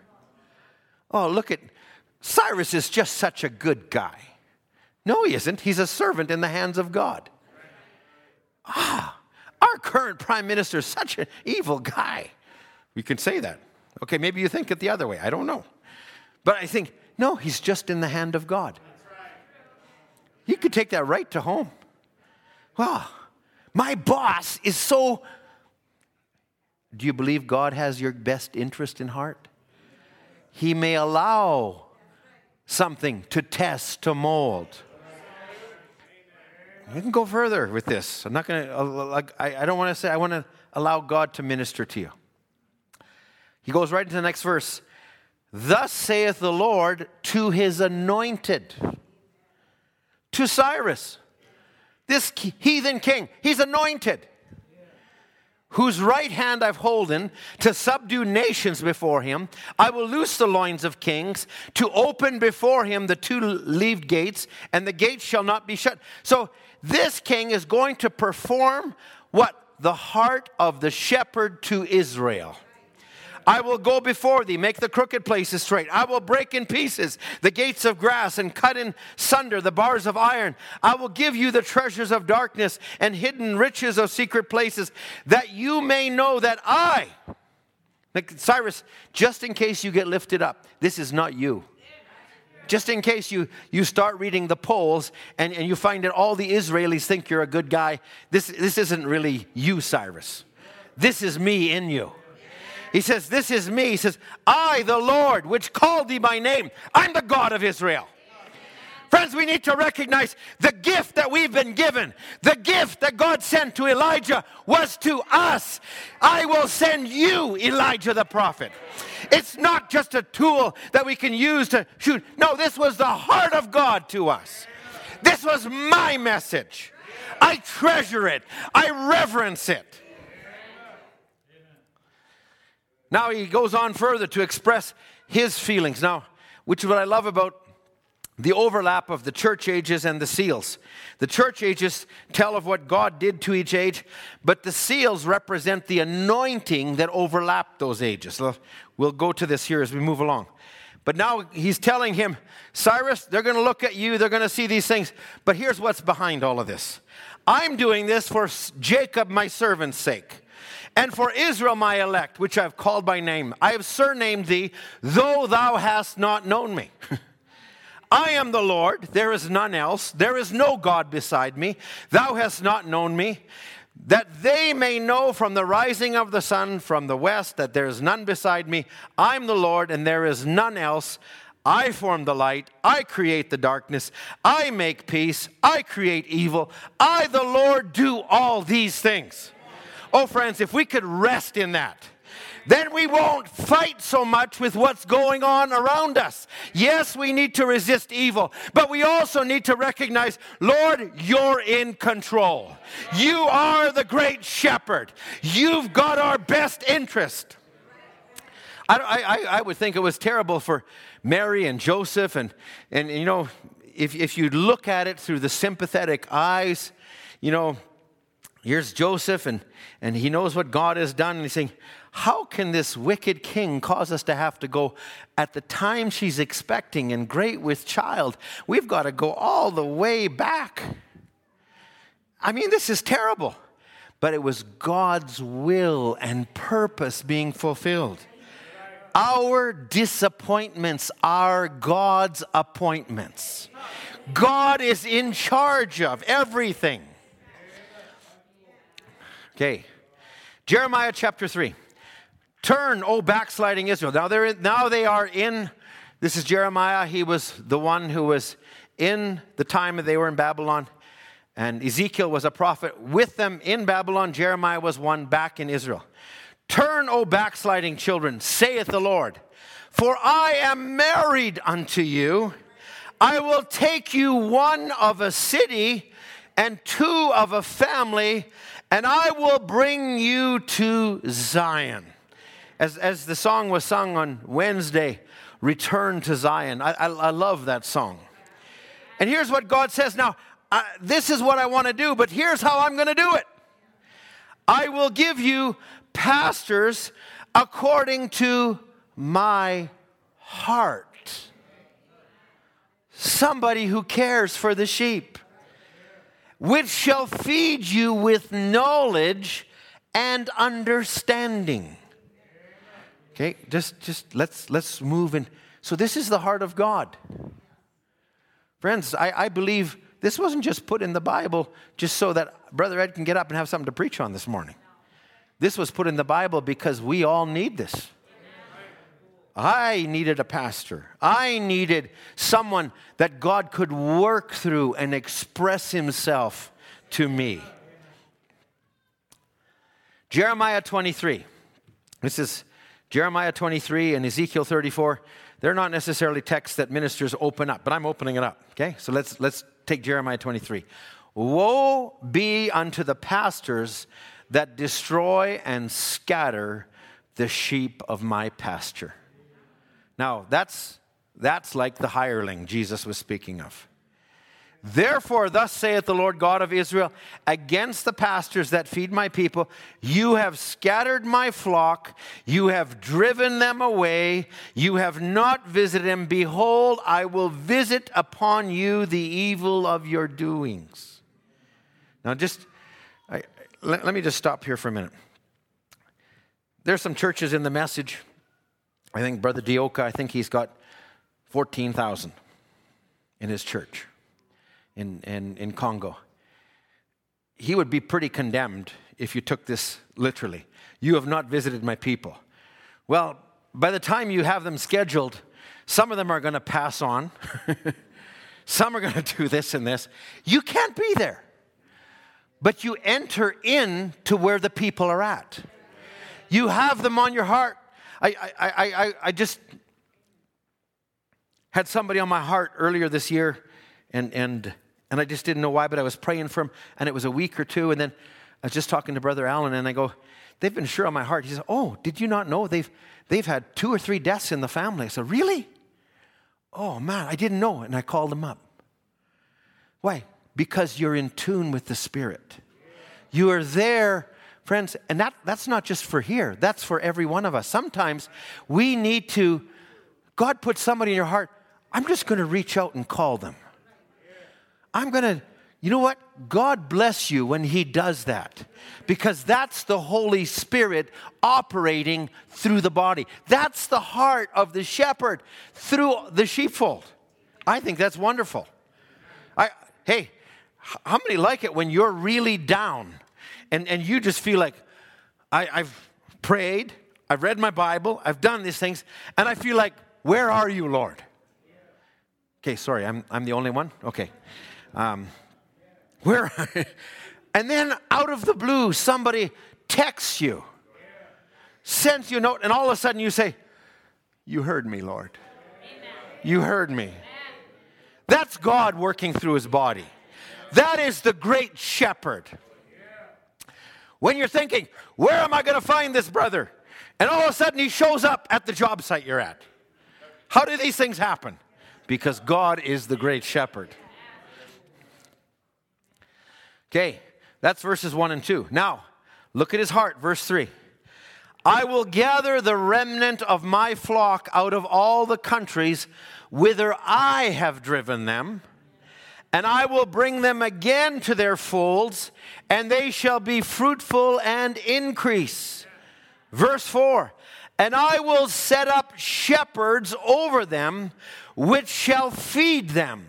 Oh, look at Cyrus is just such a good guy. No, he isn't. He's a servant in the hands of God. Ah, our current prime minister is such an evil guy. We can say that. Okay, maybe you think it the other way. I don't know. But I think, no, he's just in the hand of God. You could take that right to home. Well, my boss is so. Do you believe God has your best interest in heart? He may allow something to test, to mold. You can go further with this. I'm not going uh, uh, to, I don't want to say, I want to allow God to minister to you. He goes right into the next verse. Thus saith the Lord to his anointed, to Cyrus. This heathen king, he's anointed, whose right hand I've holden to subdue nations before him. I will loose the loins of kings, to open before him the two leaved gates, and the gates shall not be shut. So this king is going to perform what? The heart of the shepherd to Israel. I will go before thee, make the crooked places straight. I will break in pieces the gates of brass and cut in sunder the bars of iron. I will give you the treasures of darkness and hidden riches of secret places, that you may know that I, Cyrus, just in case you get lifted up, this is not you just in case you, you start reading the polls and, and you find that all the Israelis think you're a good guy, this, this isn't really you, Cyrus. This is me in you. He says, This is me. He says, I, the Lord, which called thee by name, I'm the God of Israel. Friends, we need to recognize the gift that we've been given. The gift that God sent to Elijah was to us. I will send you, Elijah the prophet. It's not just a tool that we can use to shoot. No, this was the heart of God to us. This was my message. I treasure it, I reverence it. Now he goes on further to express his feelings. Now, which is what I love about the overlap of the church ages and the seals. The church ages tell of what God did to each age, but the seals represent the anointing that overlapped those ages. We'll go to this here as we move along. But now he's telling him, Cyrus, they're going to look at you, they're going to see these things. But here's what's behind all of this I'm doing this for Jacob, my servant's sake. And for Israel, my elect, which I've called by name, I have surnamed thee, though thou hast not known me. I am the Lord, there is none else, there is no God beside me. Thou hast not known me, that they may know from the rising of the sun from the west that there is none beside me. I'm the Lord, and there is none else. I form the light, I create the darkness, I make peace, I create evil. I, the Lord, do all these things. Oh, friends, if we could rest in that, then we won't fight so much with what's going on around us. Yes, we need to resist evil, but we also need to recognize, Lord, you're in control. You are the great shepherd. You've got our best interest. I, I, I would think it was terrible for Mary and Joseph. And, and you know, if, if you look at it through the sympathetic eyes, you know, here's Joseph, and, and he knows what God has done. And he's saying, How can this wicked king cause us to have to go at the time she's expecting and great with child? We've got to go all the way back. I mean, this is terrible. But it was God's will and purpose being fulfilled. Our disappointments are God's appointments. God is in charge of everything. Okay, Jeremiah chapter 3. Turn, O backsliding Israel. Now, they're in, now they are in, this is Jeremiah. He was the one who was in the time that they were in Babylon. And Ezekiel was a prophet with them in Babylon. Jeremiah was one back in Israel. Turn, O backsliding children, saith the Lord, for I am married unto you. I will take you one of a city and two of a family, and I will bring you to Zion. As, as the song was sung on Wednesday, Return to Zion. I, I, I love that song. And here's what God says now this is what I want to do, but here's how I'm going to do it. I will give you pastors according to my heart. Somebody who cares for the sheep, which shall feed you with knowledge and understanding. Okay, just just let's let's move in. So this is the heart of God. Friends, I, I believe this wasn't just put in the Bible just so that Brother Ed can get up and have something to preach on this morning. This was put in the Bible because we all need this. I needed a pastor. I needed someone that God could work through and express himself to me. Jeremiah 23. This is Jeremiah 23 and Ezekiel 34. They're not necessarily texts that ministers open up, but I'm opening it up. Okay? So let's let's take Jeremiah 23. Woe be unto the pastors that destroy and scatter the sheep of my pasture. Now, that's, that's like the hireling Jesus was speaking of. Therefore, thus saith the Lord God of Israel, against the pastors that feed my people, you have scattered my flock, you have driven them away, you have not visited them. Behold, I will visit upon you the evil of your doings. Now, just I, let, let me just stop here for a minute. There's some churches in the message. I think Brother Dioka, I think he's got 14,000 in his church in, in, in Congo. He would be pretty condemned if you took this literally. You have not visited my people. Well, by the time you have them scheduled, some of them are going to pass on. some are going to do this and this. You can't be there. But you enter in to where the people are at. You have them on your heart. I, I, I, I, just had somebody on my heart earlier this year, and, and and I just didn't know why, but I was praying for him, and it was a week or two. And then I was just talking to Brother Allen, and I go, They've been sure on my heart. He says, Oh, did you not know they've, they've had two or three deaths in the family? I said, Really? Oh, man, I didn't know. And I called him up. Why? Because you're in tune with the Spirit. You are there, friends, and that, that's not just for here, that's for every one of us. Sometimes we need to, God put somebody in your heart, I'm just going to reach out and call them. I'm going to, you know what? God bless you when He does that because that's the Holy Spirit operating through the body. That's the heart of the shepherd through the sheepfold. I think that's wonderful. I, hey, how many like it when you're really down and, and you just feel like, I, I've prayed, I've read my Bible, I've done these things, and I feel like, where are you, Lord? Okay, sorry, I'm, I'm the only one? Okay. Um, where? and then out of the blue, somebody texts you, sends you a note, and all of a sudden you say, You heard me, Lord. Amen. You heard me. Amen. That's God working through his body. That is the great shepherd. When you're thinking, Where am I going to find this brother? and all of a sudden he shows up at the job site you're at. How do these things happen? Because God is the great shepherd. Okay, that's verses 1 and 2. Now, look at his heart, verse 3. I will gather the remnant of my flock out of all the countries whither I have driven them, and I will bring them again to their folds, and they shall be fruitful and increase. Verse 4 And I will set up shepherds over them, which shall feed them,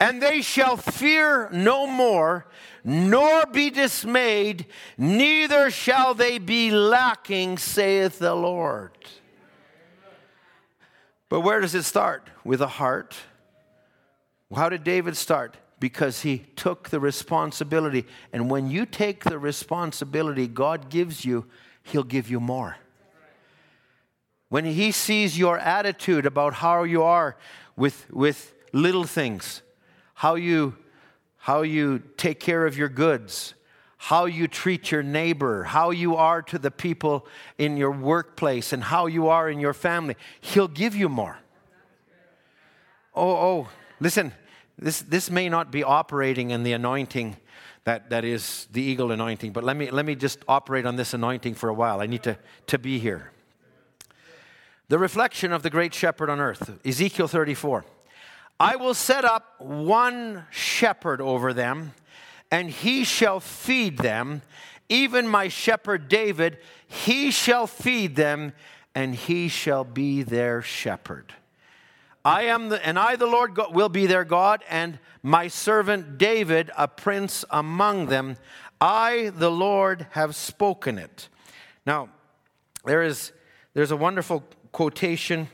and they shall fear no more nor be dismayed, neither shall they be lacking, saith the Lord. But where does it start? With a heart. How did David start? Because he took the responsibility. And when you take the responsibility God gives you, he'll give you more. When he sees your attitude about how you are with, with little things, how you how you take care of your goods, how you treat your neighbor, how you are to the people in your workplace, and how you are in your family. He'll give you more. Oh, oh, listen, this, this may not be operating in the anointing that, that is the eagle anointing, but let me, let me just operate on this anointing for a while. I need to, to be here. The reflection of the great shepherd on earth, Ezekiel 34. I will set up one shepherd over them, and he shall feed them. Even my shepherd David, he shall feed them, and he shall be their shepherd. I am the, and I, the Lord, God, will be their God, and my servant David, a prince among them. I, the Lord, have spoken it. Now, there is there's a wonderful quotation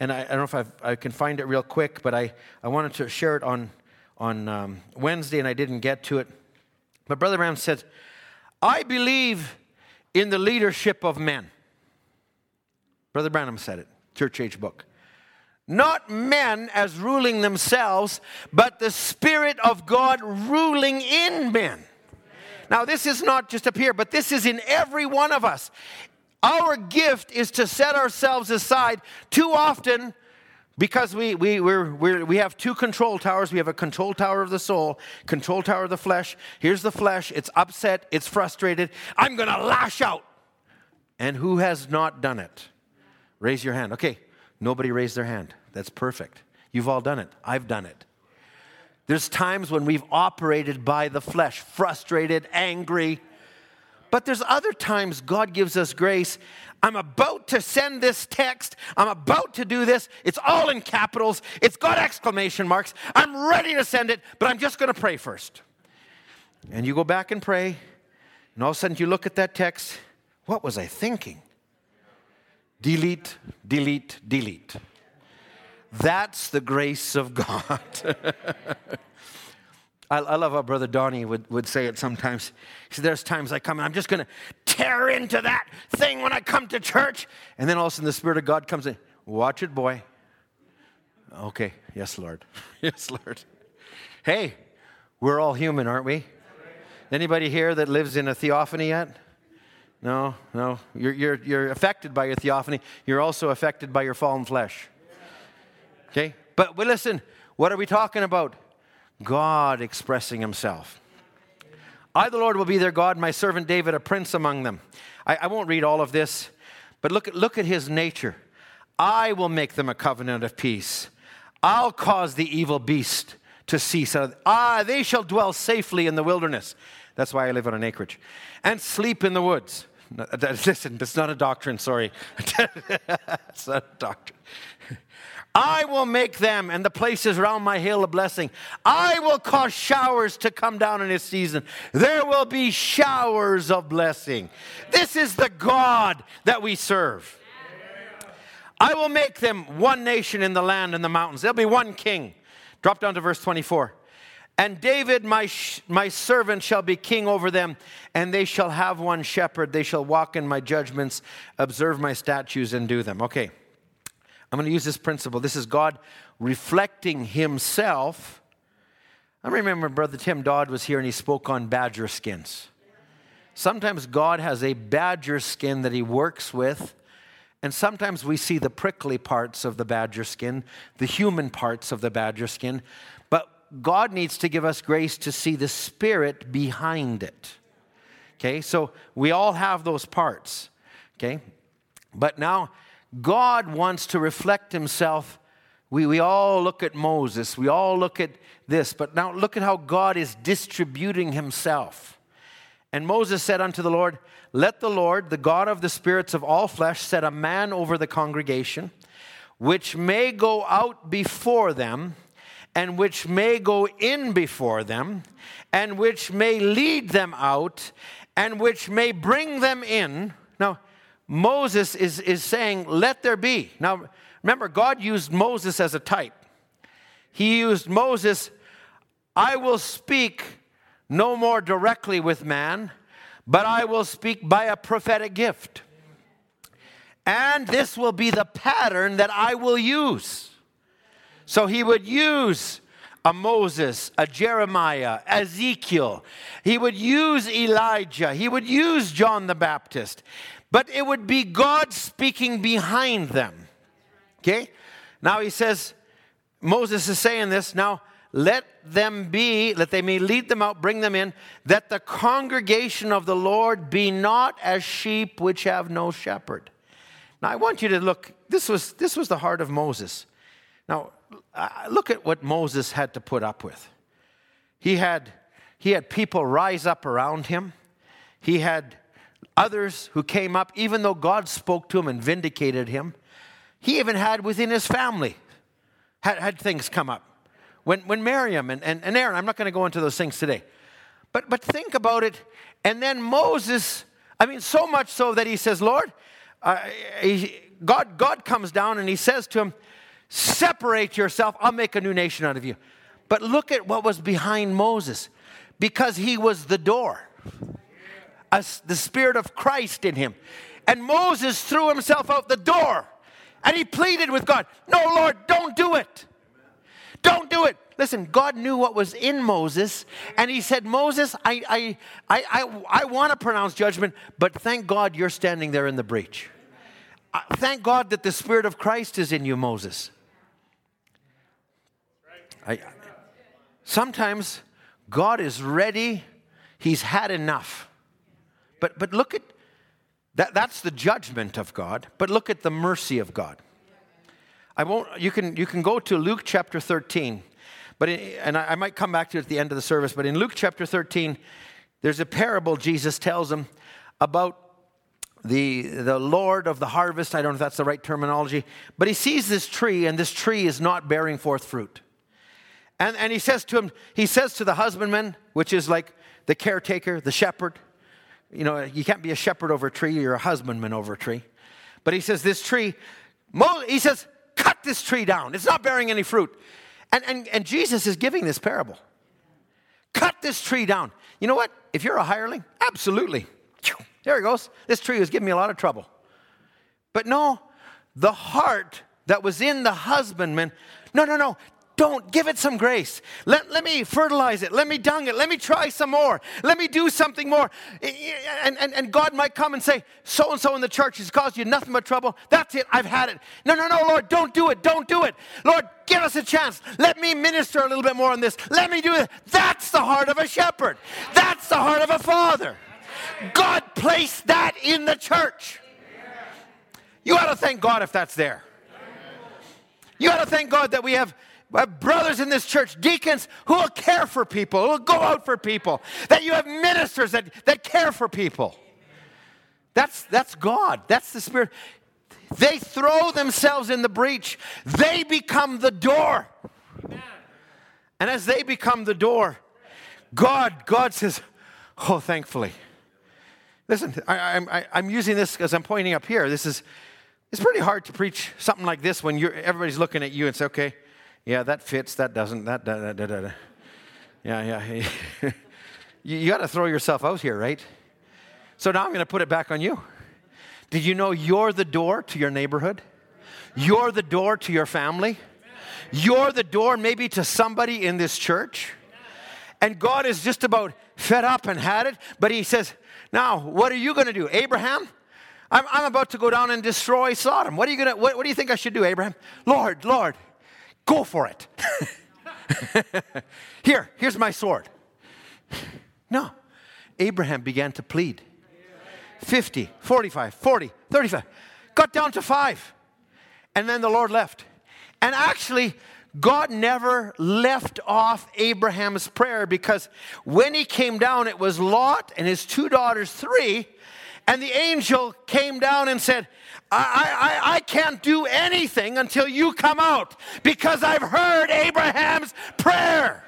and I, I don't know if I've, i can find it real quick, but I, I wanted to share it on, on um, Wednesday and I didn't get to it. But Brother Branham said, I believe in the leadership of men. Brother Branham said it, church age book. Not men as ruling themselves, but the Spirit of God ruling in men. Now, this is not just up here, but this is in every one of us. Our gift is to set ourselves aside too often because we, we, we're, we're, we have two control towers. We have a control tower of the soul, control tower of the flesh. Here's the flesh. It's upset. It's frustrated. I'm going to lash out. And who has not done it? Raise your hand. Okay, nobody raised their hand. That's perfect. You've all done it. I've done it. There's times when we've operated by the flesh, frustrated, angry, but there's other times God gives us grace. I'm about to send this text. I'm about to do this. It's all in capitals. It's got exclamation marks. I'm ready to send it, but I'm just going to pray first. And you go back and pray, and all of a sudden you look at that text. What was I thinking? Delete, delete, delete. That's the grace of God. I, I, love how Brother Donnie would, would say it sometimes. He said, There's times I come and I'm just going to tear into that thing when I come to church. And then all of a sudden the Spirit of God comes in. Watch it, boy. Okay. Yes, Lord. yes, Lord. Hey, we're all human, aren't we? Anybody here that lives in a theophany yet? No, no. You're, you're, you're affected by your theophany. You're also affected by your fallen flesh. Okay? But well, listen, what are we talking about? God expressing himself. I, the Lord, will be their God, my servant David, a prince among them. I, I won't read all of this, but look at, look at his nature. I will make them a covenant of peace. I'll cause the evil beast to cease. Ah, they shall dwell safely in the wilderness. That's why I live on an acreage. And sleep in the woods. Listen, that's not a doctrine, sorry. it's not a doctrine. I will make them and the places around my hill a blessing. I will cause showers to come down in its season. There will be showers of blessing. This is the God that we serve. I will make them one nation in the land and the mountains. There'll be one king. Drop down to verse 24. And David, my, sh- my servant, shall be king over them, and they shall have one shepherd. They shall walk in my judgments, observe my statutes, and do them. Okay. I'm going to use this principle. This is God reflecting Himself. I remember Brother Tim Dodd was here and he spoke on badger skins. sometimes God has a badger skin that he works with. And sometimes we see the prickly parts of the badger skin, the human parts of the badger skin. But God needs to give us grace to see the spirit behind it. Okay, so we all have those parts. Okay, but now God wants to reflect himself. We, we all look at Moses, we all look at this, but now look at how God is distributing himself. And Moses said unto the Lord, Let the Lord, the God of the spirits of all flesh, set a man over the congregation, which may go out before them, and which may go in before them, and which may lead them out, and which may bring them in. Now, Moses is, is saying, Let there be. Now, remember, God used Moses as a type. He used Moses, I will speak no more directly with man, but I will speak by a prophetic gift. And this will be the pattern that I will use. So he would use a Moses, a Jeremiah, Ezekiel. He would use Elijah. He would use John the Baptist. But it would be God speaking behind them. Okay? Now he says, Moses is saying this. Now, let them be, that they may lead them out, bring them in, that the congregation of the Lord be not as sheep which have no shepherd. Now, I want you to look, this was, this was the heart of Moses. Now, look at what Moses had to put up with. He had, he had people rise up around him. He had others who came up, even though God spoke to him and vindicated him. He even had within his family had, had things come up. When, when Miriam and, and, and Aaron, I'm not going to go into those things today, but, but think about it. And then Moses, I mean, so much so that he says, Lord, uh, he, God, God comes down and he says to him, Separate yourself, I'll make a new nation out of you. But look at what was behind Moses because he was the door, the Spirit of Christ in him. And Moses threw himself out the door and he pleaded with God, No, Lord, don't do it. Don't do it. Listen, God knew what was in Moses, and he said, Moses, I, I, I, I, I want to pronounce judgment, but thank God you're standing there in the breach. Uh, thank God that the Spirit of Christ is in you, Moses. I, sometimes God is ready, He's had enough. But, but look at that, that's the judgment of God, but look at the mercy of God. I won't, you can, you can go to Luke chapter 13, but in, and I, I might come back to it at the end of the service, but in Luke chapter 13, there's a parable Jesus tells them about the, the Lord of the harvest. I don't know if that's the right terminology, but he sees this tree, and this tree is not bearing forth fruit. And, and he says to him, he says to the husbandman, which is like the caretaker, the shepherd, you know, you can't be a shepherd over a tree, you're a husbandman over a tree. But he says, this tree, he says, cut this tree down. It's not bearing any fruit. And, and, and Jesus is giving this parable. Cut this tree down. You know what? If you're a hireling, absolutely. There it goes. This tree was giving me a lot of trouble. But no, the heart that was in the husbandman, no, no, no. Don't give it some grace. Let, let me fertilize it. Let me dung it. Let me try some more. Let me do something more. And, and, and God might come and say, So and so in the church has caused you nothing but trouble. That's it. I've had it. No, no, no, Lord, don't do it. Don't do it. Lord, give us a chance. Let me minister a little bit more on this. Let me do it. That's the heart of a shepherd. That's the heart of a father. God placed that in the church. You ought to thank God if that's there. You ought to thank God that we have Uh, brothers in this church, deacons who will care for people, who will go out for people, that you have ministers that, that care for people. That's, that's God. That's the Spirit. They throw themselves in the breach, they become the door. And as they become the door, God, God says, Oh, thankfully. Listen, I, am I'm using this because I'm pointing up here. This is, it's pretty hard to preach something like this when you're, everybody's looking at you and say, okay, yeah, that fits, that doesn't, that, da, da, da, da. Yeah, yeah. you, you got to throw yourself out here, right? So now I'm going to put it back on you. Did you know you're the door to your neighborhood? You're the door to your family? You're the door maybe to somebody in this church? And God is just about fed up and had it, but He says, Now, what are you going to do? Abraham, I'm, I'm about to go down and destroy Sodom. What are you going to, what, what do you think I should do, Abraham? Lord, Lord, go for it. Here, here's my sword. No. Abraham began to plead. 50, 45, 40, 35. Got down to five. And then the Lord left. And actually, God never left off Abraham's prayer because when he came down, it was Lot and his two daughters, three. And the angel came down and said, I, I, I can't do anything until you come out because I've heard Abraham's prayer.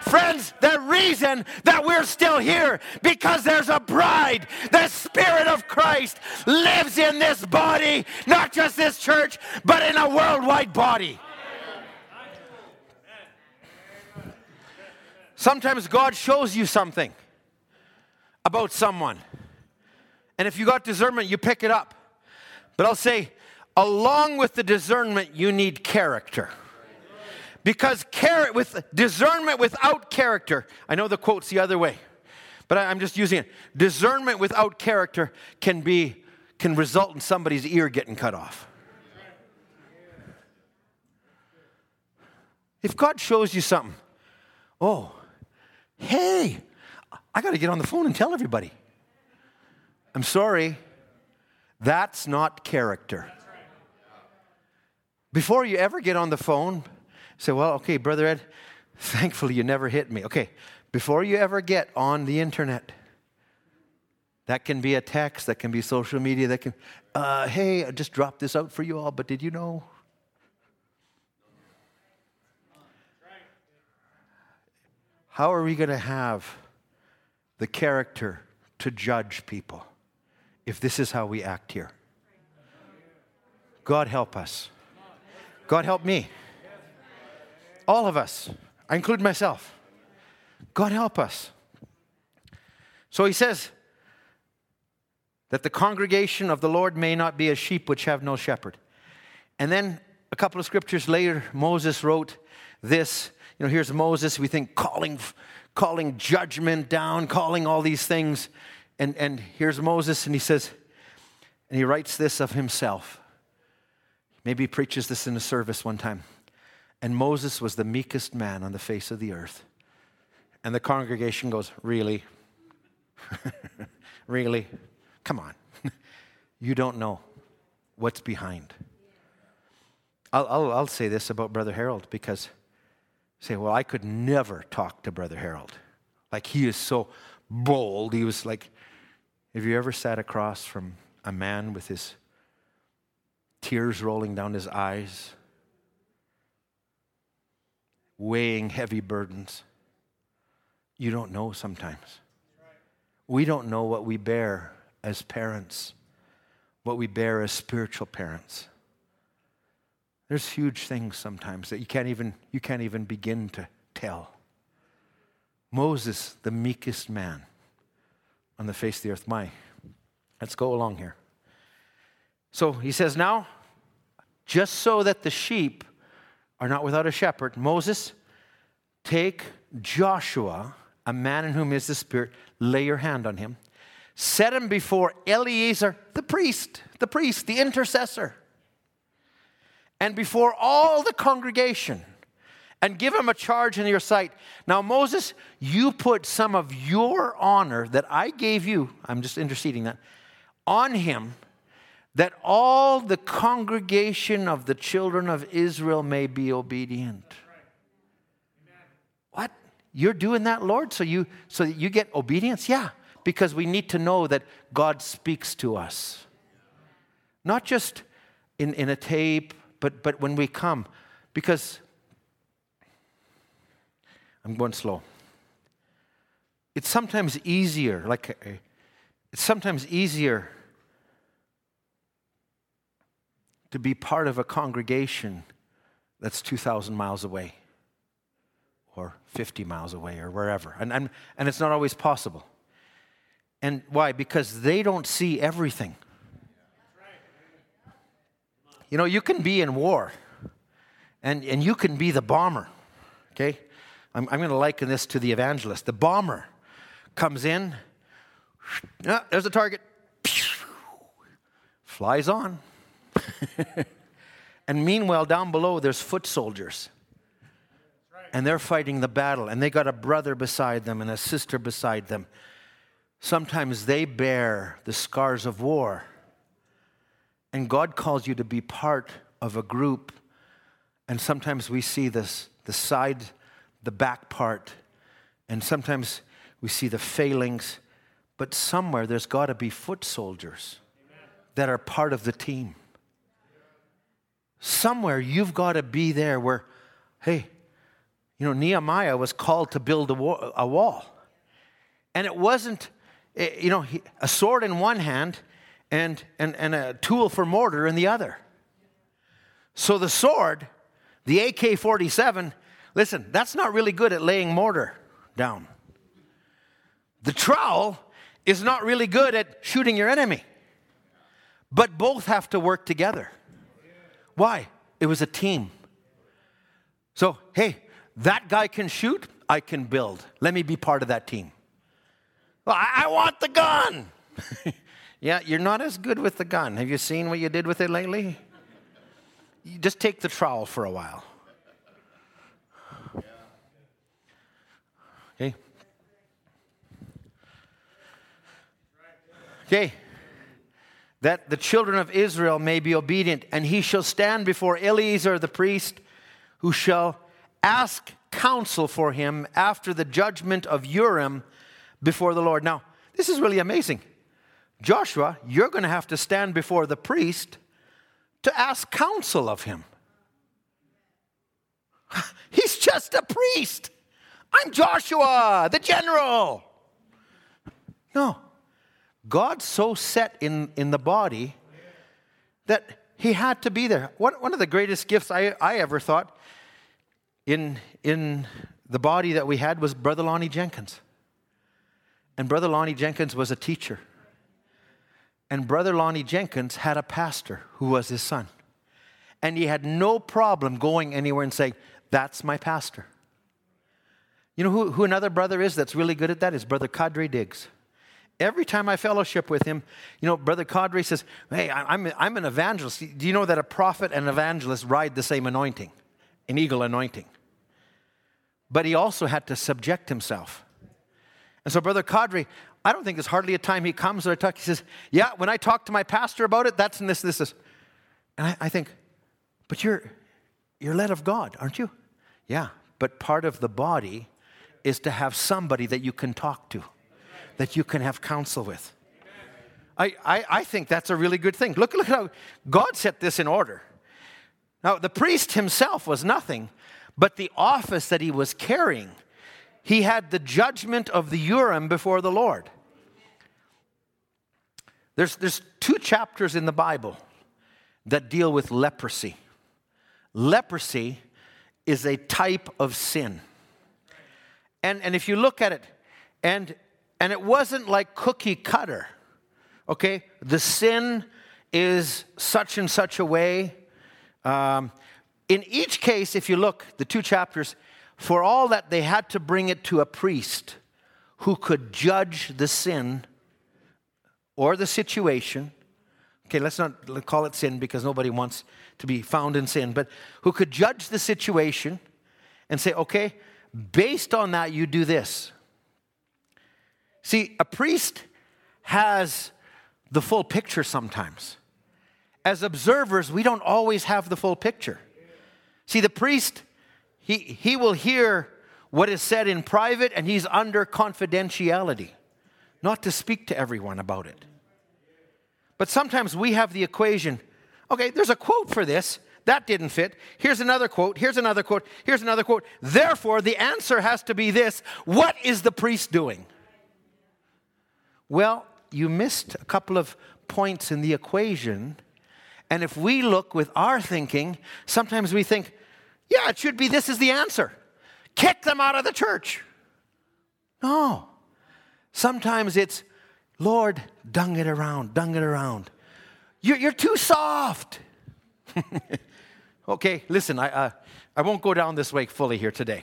Friends, the reason that we're still here because there's a bride. The Spirit of Christ lives in this body, not just this church, but in a worldwide body. Sometimes God shows you something about someone. And if you got discernment, you pick it up. But I'll say, along with the discernment, you need character. Because with discernment without character, I know the quote's the other way, but I, I'm just using it. Discernment without character can be can result in somebody's ear getting cut off. If God shows you something, oh, hey, I got to get on the phone and tell everybody. I'm sorry, that's not character. Before you ever get on the phone, say, well, okay, Brother Ed, thankfully you never hit me. Okay, before you ever get on the internet, that can be a text, that can be social media, that can, uh, hey, I just dropped this out for you all, but did you know? How are we going to have the character to judge people if this is how we act here? God help us. God help me. All of us. I include myself. God help us. So he says that the congregation of the Lord may not be as sheep which have no shepherd. And then a couple of scriptures later, Moses wrote this. You know, here's Moses, we think calling, calling judgment down, calling all these things. And, and here's Moses, and he says, and he writes this of himself. Maybe he preaches this in a service one time. And Moses was the meekest man on the face of the earth. And the congregation goes, Really? really? Come on. you don't know what's behind. I'll, I'll, I'll, say this about Brother Harold because say, well, I could never talk to Brother Harold. Like he is so bold. He was like, have you ever sat across from a man with his tears rolling down his eyes, weighing heavy burdens. You don't know sometimes. We don't know what we bear as parents, what we bear as spiritual parents. There's huge things sometimes that you can't even, you can't even begin to tell. Moses, the meekest man on the face of the earth. My, let's go along here. So he says, Now, just so that the sheep are not without a shepherd, Moses, take Joshua, a man in whom is the Spirit, lay your hand on him, set him before Eleazar, the priest, the priest, the intercessor, and before all the congregation and give him a charge in your sight. Now, Moses, you put some of your honor that I gave you, I'm just interceding that, on him that all the congregation of the children of Israel may be obedient. What? You're doing that, Lord, so you so that you get obedience? Yeah, because we need to know that God speaks to us. Not just in, in a tape, but but when we come. Because I'm going slow. It's sometimes easier, like uh, it's sometimes easier to be part of a congregation that's 2,000 miles away or 50 miles away or wherever. And, and, and it's not always possible. And why? Because they don't see everything. You know, you can be in war and, and you can be the bomber, okay? I'm, I'm going to liken this to the evangelist. The bomber comes in, Ah, there's a target. Flies on. and meanwhile, down below, there's foot soldiers. And they're fighting the battle, and they got a brother beside them and a sister beside them. Sometimes they bear the scars of war. And God calls you to be part of a group. And sometimes we see this the side, the back part, and sometimes we see the failings. But somewhere there's got to be foot soldiers that are part of the team. Somewhere you've got to be there where, hey, you know, Nehemiah was called to build a, wall. And it wasn't, eh, you know, a sword in one hand and, and, and a tool for mortar in the other. So the sword, the AK 47, listen, that's not really good at laying mortar down. The trowel is not really good at shooting your enemy. But both have to work together. Why? It was a team. So, hey, that guy can shoot, I can build. Let me be part of that team. Well, I, want the gun. yeah, you're not as good with the gun. Have you seen what you did with it lately? You just take the trowel for a while. Okay that the children of Israel may be obedient, and he shall stand before Eleazar the priest, who shall ask counsel for him after the judgment of Urim before the Lord. Now, this is really amazing. Joshua, you're going to have to stand before the priest to ask counsel of him. He's just a priest. I'm Joshua, the general. No, God so set in, in the body that he had to be there. One, one of the greatest gifts I, I ever thought in, in the body that we had was Brother Lonnie Jenkins. And Brother Lonnie Jenkins was a teacher. And Brother Lonnie Jenkins had a pastor who was his son. And he had no problem going anywhere and saying, That's my pastor. You know who, who another brother is that's really good at that? Is Brother Cadre Diggs every time I fellowship with him, you know, Brother Cadre says, Hey, I'm, I'm an evangelist. Do you know that a prophet and evangelist ride the same anointing, an eagle anointing? But he also had to subject himself. And so, Brother Cadre, I don't think there's hardly a time he comes or I talk, he says, Yeah, when I talk to my pastor about it, that's and this, this, this. And I, I think, But you're, you're led of God, aren't you? Yeah, but part of the body is to have somebody that you can talk to that you can have counsel with. I, I, I think that's a really good thing. Look, look at how God set this in order. Now, the priest himself was nothing, but the office that he was carrying, he had the judgment of the Urim before the Lord. There's, there's two chapters in the Bible that deal with leprosy. Leprosy is a type of sin. And, and if you look at it, and and it wasn't like cookie cutter. Okay? The sin is such and such a way. Um, in each case, if you look, the two chapters, for all that they had to bring it to a priest who could judge the sin or the situation. Okay, let's not call it sin because nobody wants to be found in sin, but who could judge the situation and say, okay, based on that, you do this. See, a priest has the full picture sometimes. As observers, we don't always have the full picture. See, the priest, he, he will hear what is said in private and he's under confidentiality, not to speak to everyone about it. But sometimes we have the equation okay, there's a quote for this. That didn't fit. Here's another quote. Here's another quote. Here's another quote. Therefore, the answer has to be this What is the priest doing? Well, you missed a couple of points in the equation. And if we look with our thinking, sometimes we think, yeah, it should be this is the answer. Kick them out of the church. No. Sometimes it's, Lord, dung it around, dung it around. You're, you're too soft. okay, listen, I, uh, I won't go down this way fully here today.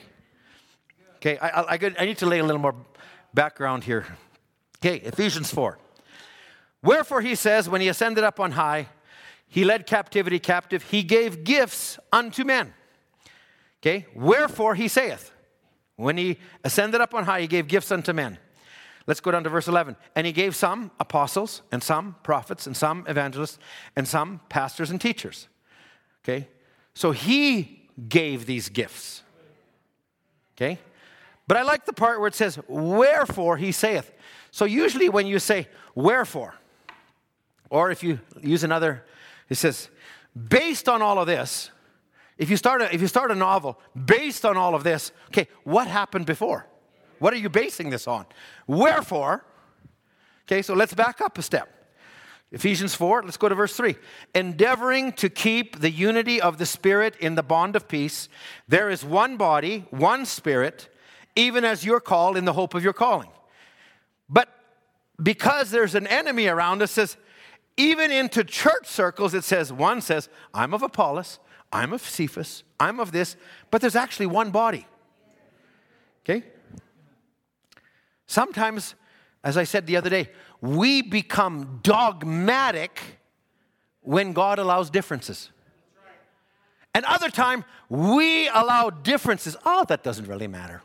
Okay, I, I, I need to lay a little more background here. Okay, Ephesians 4. Wherefore he says, when he ascended up on high, he led captivity captive, he gave gifts unto men. Okay, wherefore he saith, when he ascended up on high, he gave gifts unto men. Let's go down to verse 11. And he gave some apostles, and some prophets, and some evangelists, and some pastors and teachers. Okay, so he gave these gifts. Okay, but I like the part where it says, Wherefore he saith. So usually when you say, Wherefore, or if you use another, it says, based on all of this, if you start a, if you start a novel based on all of this, okay, what happened before? What are you basing this on? Wherefore, okay, so let's back up a step. Ephesians 4, let's go to verse 3. Endeavoring to keep the unity of the Spirit in the bond of peace, there is one body, one Spirit, even as you're called in the hope of your calling. But because there's an enemy around us, says, even into church circles, it says, one says, I'm of Apollos, I'm of Cephas, I'm of this, but there's actually one body. Okay? Sometimes, as I said the other day, we become dogmatic when God allows differences. And other time, we allow differences. Oh, that doesn't really matter.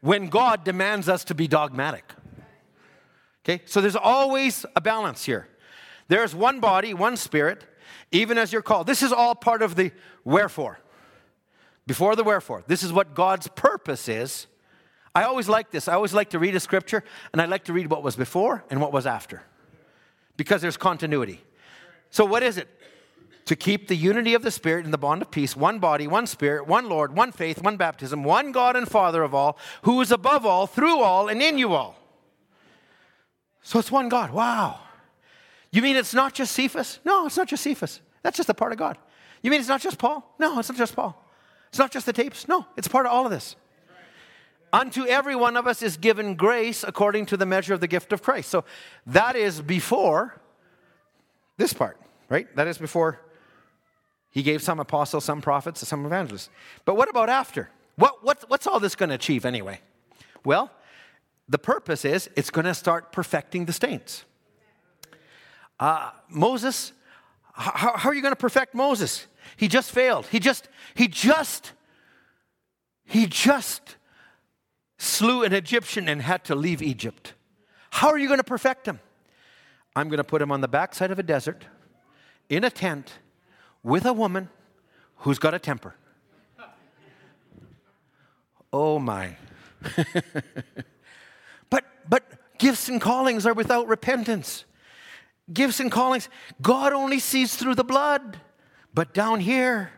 When God demands us to be dogmatic. Okay? So there's always a balance here. There's one body, one spirit, even as you're called. This is all part of the wherefore. Before the wherefore. This is what God's purpose is. I always like this. I always like to read a scripture, and I like to read what was before and what was after because there's continuity. So, what is it? To keep the unity of the Spirit in the bond of peace, one body, one Spirit, one Lord, one faith, one baptism, one God and Father of all, who is above all, through all, and in you all. So it's one God. Wow. You mean it's not just Cephas? No, it's not just Cephas. That's just a part of God. You mean it's not just Paul? No, it's not just Paul. It's not just the tapes. No, it's part of all of this. Unto every one of us is given grace according to the measure of the gift of Christ. So that is before this part, right? That is before he gave some apostles, some prophets, some evangelists. But what about after? What, what, what's all this going to achieve anyway? Well, the purpose is it's going to start perfecting the saints. Uh, Moses, how, how are you going to perfect Moses? He just failed. He just, he just, he just slew an Egyptian and had to leave Egypt. How are you going to perfect him? I'm going to put him on the backside of a desert in a tent with a woman who's got a temper. Oh my. but gifts and callings are without repentance gifts and callings, God only sees through the blood. But down here,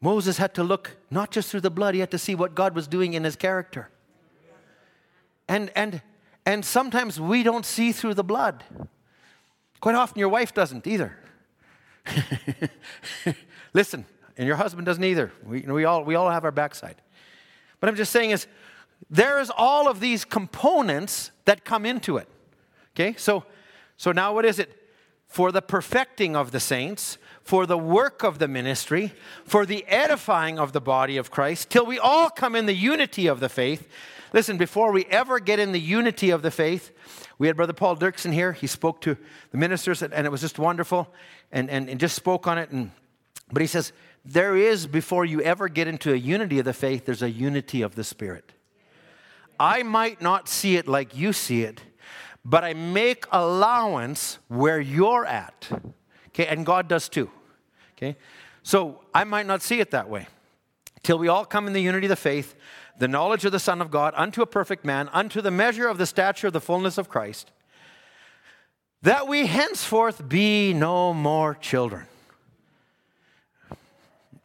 Moses had to look not just through the blood, he had to see what God was doing in his character. And, and, and sometimes we don't see through the blood. Quite often, your wife doesn't either. Listen, and your husband doesn't either. We, we, all, we all have our backside. But I'm just saying is, there's all of these components that come into it. Okay, so, so now what is it? For the perfecting of the saints, for the work of the ministry, for the edifying of the body of Christ, till we all come in the unity of the faith. Listen, before we ever get in the unity of the faith, we had Brother Paul Dirksen here. He spoke to the ministers, and it was just wonderful, and, and, and just spoke on it. And, but he says, there is, before you ever get into a unity of the faith, there's a unity of the Spirit. I might not see it like you see it, but I make allowance where you're at. Okay, and God does too. Okay, so I might not see it that way. Till we all come in the unity of the faith, the knowledge of the Son of God, unto a perfect man, unto the measure of the stature of the fullness of Christ, that we henceforth be no more children.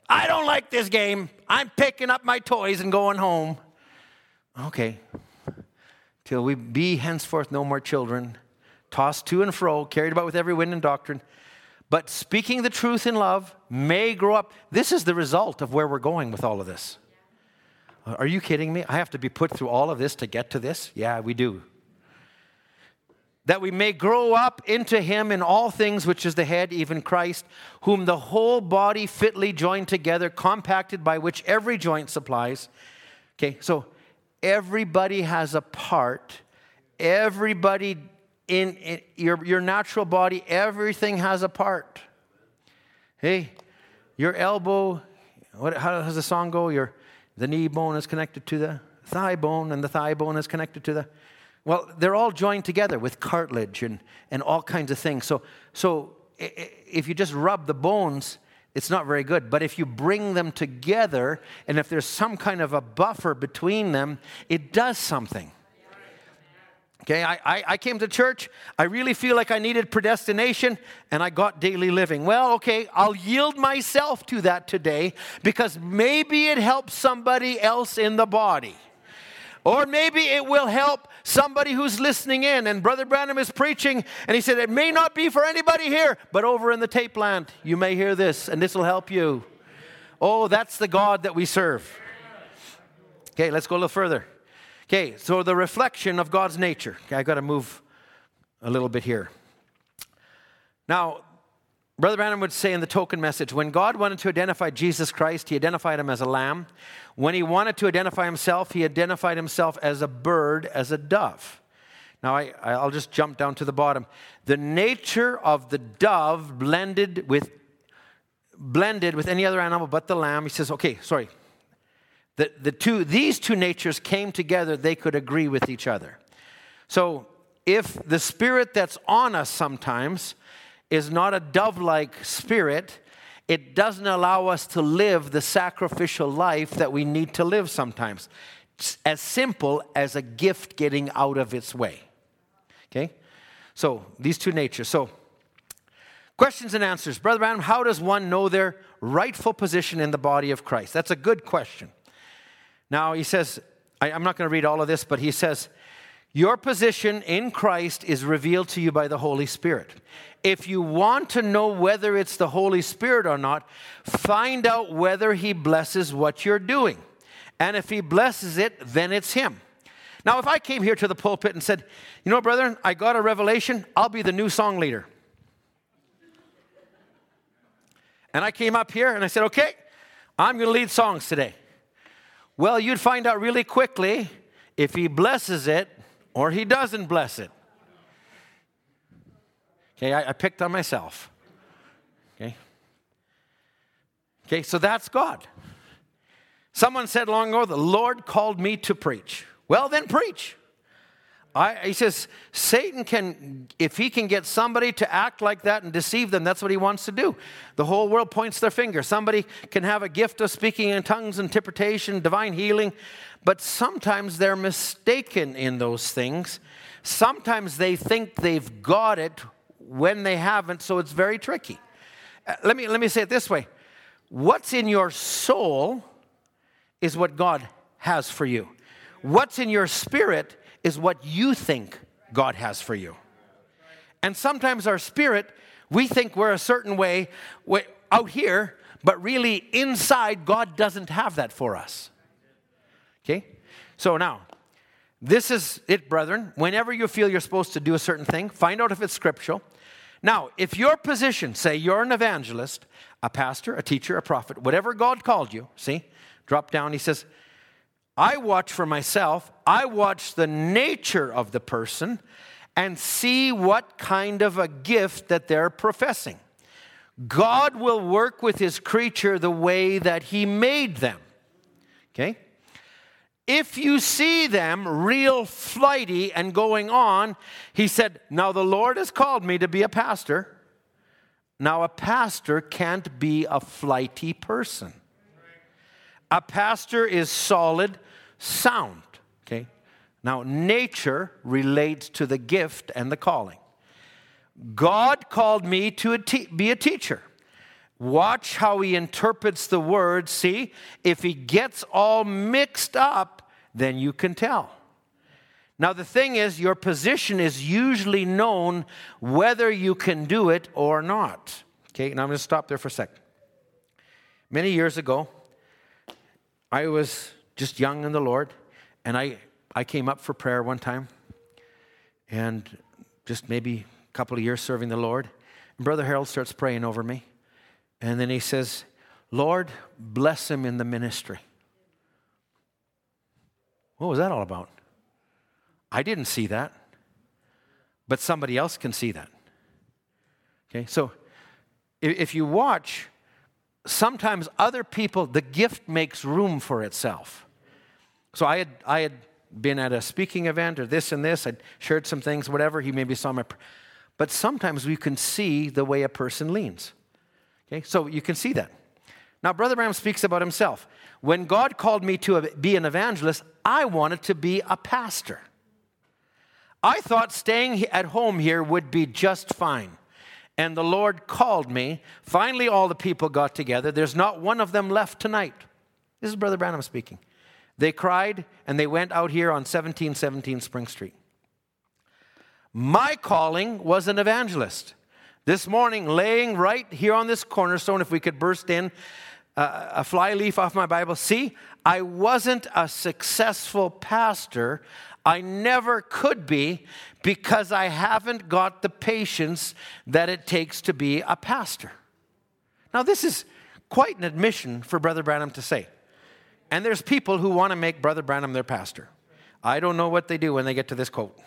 I don't like this game. I'm picking up my toys and going home. Okay, till we be henceforth no more children, tossed to and fro, carried about with every wind and doctrine, but speaking the truth in love may grow up. This is the result of where we're going with all of this. Are you kidding me? I have to be put through all of this to get to this? Yeah, we do. That we may grow up into him in all things, which is the head, even Christ, whom the whole body fitly joined together, compacted by which every joint supplies. Okay, so Everybody has a part, everybody in, in your, your natural body, everything has a part. Hey, your elbow, what, how does the song go? Your, the knee bone is connected to the thigh bone, and the thigh bone is connected to the. Well, they're all joined together with cartilage and, and all kinds of things. So, so if you just rub the bones, it's not very good. But if you bring them together, and if there's some kind of a buffer between them, it does something. Okay, I, I, I, came to church. I really feel like I needed predestination, and I got daily living. Well, okay, I'll yield myself to that today because maybe it helps somebody else in the body. Or maybe it will help somebody who's listening in. And Brother Branham is preaching, and he said, It may not be for anybody here, but over in the tape land, you may hear this, and this will help you. Oh, that's the God that we serve. Okay, let's go a little further. Okay, so the reflection of God's nature. Okay, I got to move a little bit here. Now, Brother Branham would say in the token message when God wanted to identify Jesus Christ, he identified him as a lamb. When he wanted to identify himself, he identified himself as a bird, as a dove. Now, I, I'll just jump down to the bottom. The nature of the dove blended with, blended with any other animal but the lamb. He says, okay, sorry. The, the two, these two natures came together, they could agree with each other. So, if the spirit that's on us sometimes is not a dove like spirit, it doesn't allow us to live the sacrificial life that we need to live sometimes. It's as simple as a gift getting out of its way. Okay? So, these two natures. So, questions and answers. Brother Adam, how does one know their rightful position in the body of Christ? That's a good question. Now, he says, I, am not going to read all of this, but he says, Your position in Christ is revealed to you by the Holy Spirit if you want to know whether it's the Holy Spirit or not, find out whether He blesses what you're doing. And if He blesses it, then it's Him. Now, if I came here to the pulpit and said, You know, brethren, I got a revelation, I'll be the new song leader. And I came up here and I said, Okay, I'm going to lead songs today. Well, you'd find out really quickly if He blesses it or He doesn't bless it. Okay, I, I picked on myself. Okay. Okay, so that's God. Someone said long ago, the Lord called me to preach. Well, then preach. I, he says, Satan can, if he can get somebody to act like that and deceive them, that's what he wants to do. The whole world points their finger. Somebody can have a gift of speaking in tongues, interpretation, divine healing, but sometimes they're mistaken in those things. Sometimes they think they've got it when they haven't, so it's very tricky. Uh, let, me, let me say it this way what's in your soul is what God has for you, what's in your spirit is what you think God has for you. And sometimes our spirit, we think we're a certain way out here, but really inside, God doesn't have that for us. Okay? So now, this is it, brethren. Whenever you feel you're supposed to do a certain thing, find out if it's scriptural. Now, if your position, say you're an evangelist, a pastor, a teacher, a prophet, whatever God called you, see, drop down, he says, I watch for myself, I watch the nature of the person and see what kind of a gift that they're professing. God will work with his creature the way that he made them. Okay? if you see them real flighty and going on, he said, Now the Lord has called me to be a pastor. Now, a pastor can't be a flighty person. A pastor is solid, sound. Okay? Now, nature relates to the gift and the calling. God called me to a te- be a teacher. Watch how he interprets the word. See, if he gets all mixed up, then you can tell. Now, the thing is, your position is usually known whether you can do it or not. Okay, now I'm going to stop there for a second. Many years ago, I was just young in the Lord, and I, I came up for prayer one time, and just maybe a couple of years serving the Lord. And Brother Harold starts praying over me. And then he says, Lord, bless him in the ministry. What was that all about? I didn't see that. but somebody else can see that. Okay, so if you watch, sometimes other people, the gift makes room for itself. So I had, I had been at a speaking event or this and this, I'd shared some things, whatever, he maybe saw my. But sometimes we can see the way a person leans. Okay, so you can see that. Now, Brother Branham speaks about himself. When God called me to be an evangelist, I wanted to be a pastor. I thought staying at home here would be just fine. And the Lord called me. Finally, all the people got together. There's not one of them left tonight. This is Brother Branham speaking. They cried and they went out here on 1717 Spring Street. My calling was an evangelist. This morning, laying right here on this cornerstone, if we could burst in uh, a fly leaf off my Bible, see, I wasn't a successful pastor. I never could be because I haven't got the patience that it takes to be a pastor. Now, this is quite an admission for Brother Branham to say. And there's people who want to make Brother Branham their pastor. I don't know what they do when they get to this quote.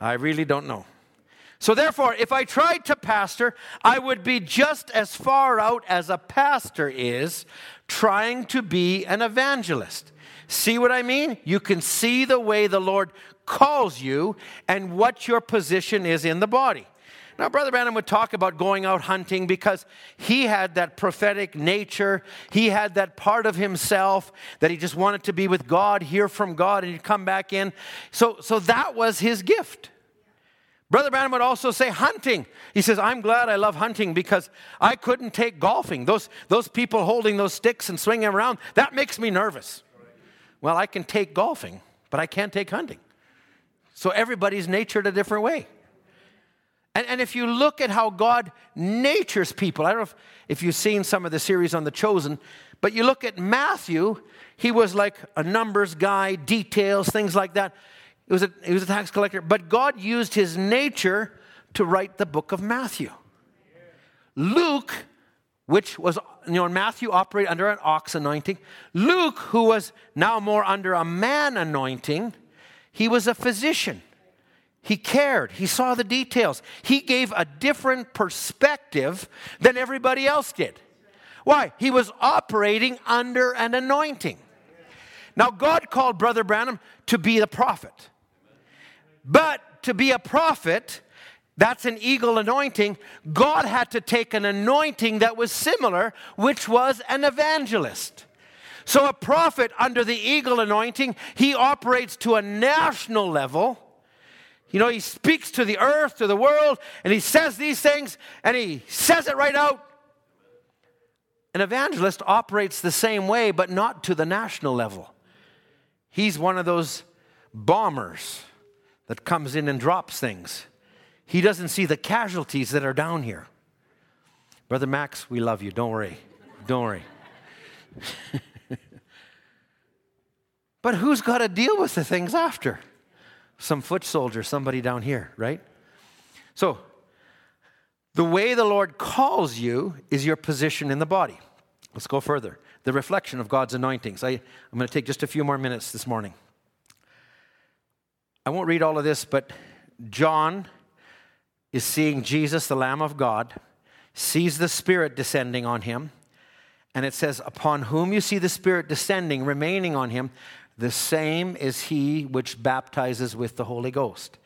I really don't know. So, therefore, if I tried to pastor, I would be just as far out as a pastor is trying to be an evangelist. See what I mean? You can see the way the Lord calls you and what your position is in the body. Now, Brother Branham would talk about going out hunting because he had that prophetic nature. He had that part of himself that he just wanted to be with God, hear from God, and he'd come back in. So, so that was his gift. Brother Branham would also say hunting. He says, I'm glad I love hunting because I couldn't take golfing. Those, those people holding those sticks and swinging around, that makes me nervous. Well, I can take golfing, but I can't take hunting. So everybody's natured a different way. And, and if you look at how God natures people, I don't know if, if you've seen some of the series on The Chosen, but you look at Matthew, he was like a numbers guy, details, things like that. He was a, he was a tax collector, but God used his nature to write the book of Matthew. Luke, which was, you know, Matthew operated under an ox anointing. Luke, who was now more under a man anointing, he was a physician. He cared. He saw the details. He gave a different perspective than everybody else did. Why? He was operating under an anointing. Now, God called Brother Branham to be a prophet. But to be a prophet, that's an eagle anointing. God had to take an anointing that was similar, which was an evangelist. So, a prophet under the eagle anointing, he operates to a national level you know, he speaks to the earth, to the world, and he says these things, and he says it right out. An evangelist operates the same way, but not to the national level. He's one of those bombers that comes in and drops things. He doesn't see the casualties that are down here. Brother Max, we love you. Don't worry. Don't worry. but who's got to deal with the things after? Some foot soldier, somebody down here, right? So, the way the Lord calls you is your position in the body. Let's go further. The reflection of God's anointings. I, I'm going to take just a few more minutes this morning. I won't read all of this, but John is seeing Jesus, the Lamb of God, sees the Spirit descending on him. And it says, Upon whom you see the Spirit descending, remaining on him, the same is he which baptizes with the Holy Ghost.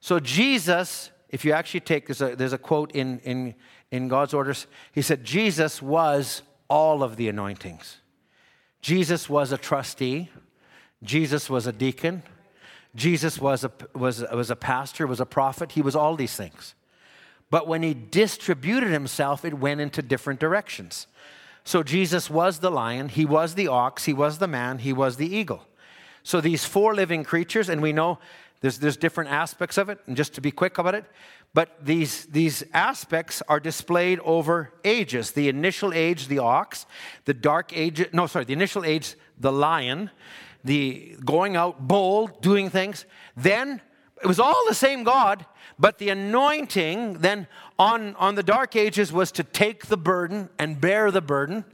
So, Jesus, if you actually take, there's a, there's a quote in, in, in God's orders. He said, Jesus was all of the anointings. Jesus was a trustee, Jesus was a deacon, Jesus was a, was, was a pastor, was a prophet, he was all these things. But when he distributed himself, it went into different directions. So Jesus was the lion, he was the ox, he was the man, he was the eagle. So these four living creatures, and we know there's, there's different aspects of it, and just to be quick about it, but these, these aspects are displayed over ages. The initial age, the ox, the dark age, no, sorry, the initial age, the lion, the going out bold, doing things. Then it was all the same God, but the anointing then on, on the dark ages was to take the burden and bear the burden.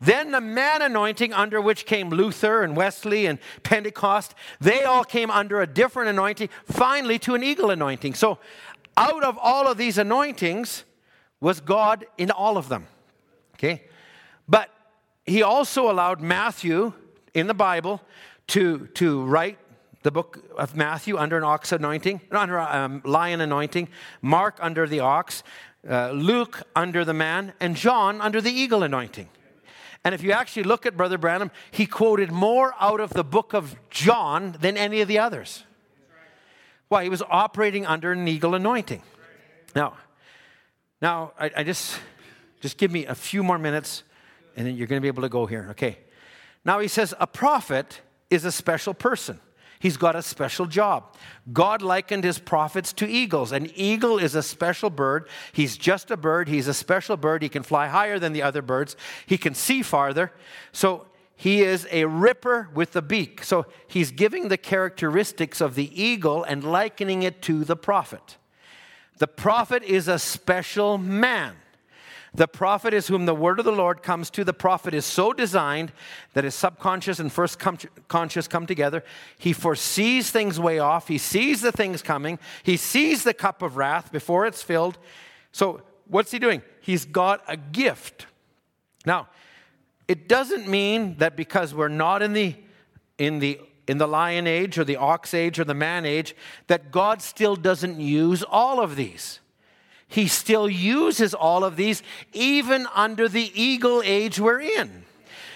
Then the man anointing, under which came Luther and Wesley and Pentecost, they all came under a different anointing, finally to an eagle anointing. So, out of all of these anointings was God in all of them. Okay? But he also allowed Matthew in the Bible to, to write the book of Matthew under an ox anointing, under a um, lion anointing, Mark under the ox, uh, Luke under the man, and John under the eagle anointing. And if you actually look at Brother Branham, he quoted more out of the book of John than any of the others. Why? He was operating under an eagle anointing. Now, now I, I just just give me a few more minutes, and then you're going to be able to go here. Okay. Now he says a prophet is a special person. He's got a special job. God likened his prophets to eagles. An eagle is a special bird. He's just a bird. He's a special bird. He can fly higher than the other birds. He can see farther. So he is a ripper with a beak. So he's giving the characteristics of the eagle and likening it to the prophet. The prophet is a special man. The prophet is whom the word of the Lord comes to. The prophet is so designed that his subconscious and first conscious come together. He foresees things way off. He sees the things coming. He sees the cup of wrath before it's filled. So, what's he doing? He's got a gift. Now, it doesn't mean that because we're not in the in the in the lion age or the ox age or the man age that God still doesn't use all of these he still uses all of these even under the eagle age we're in.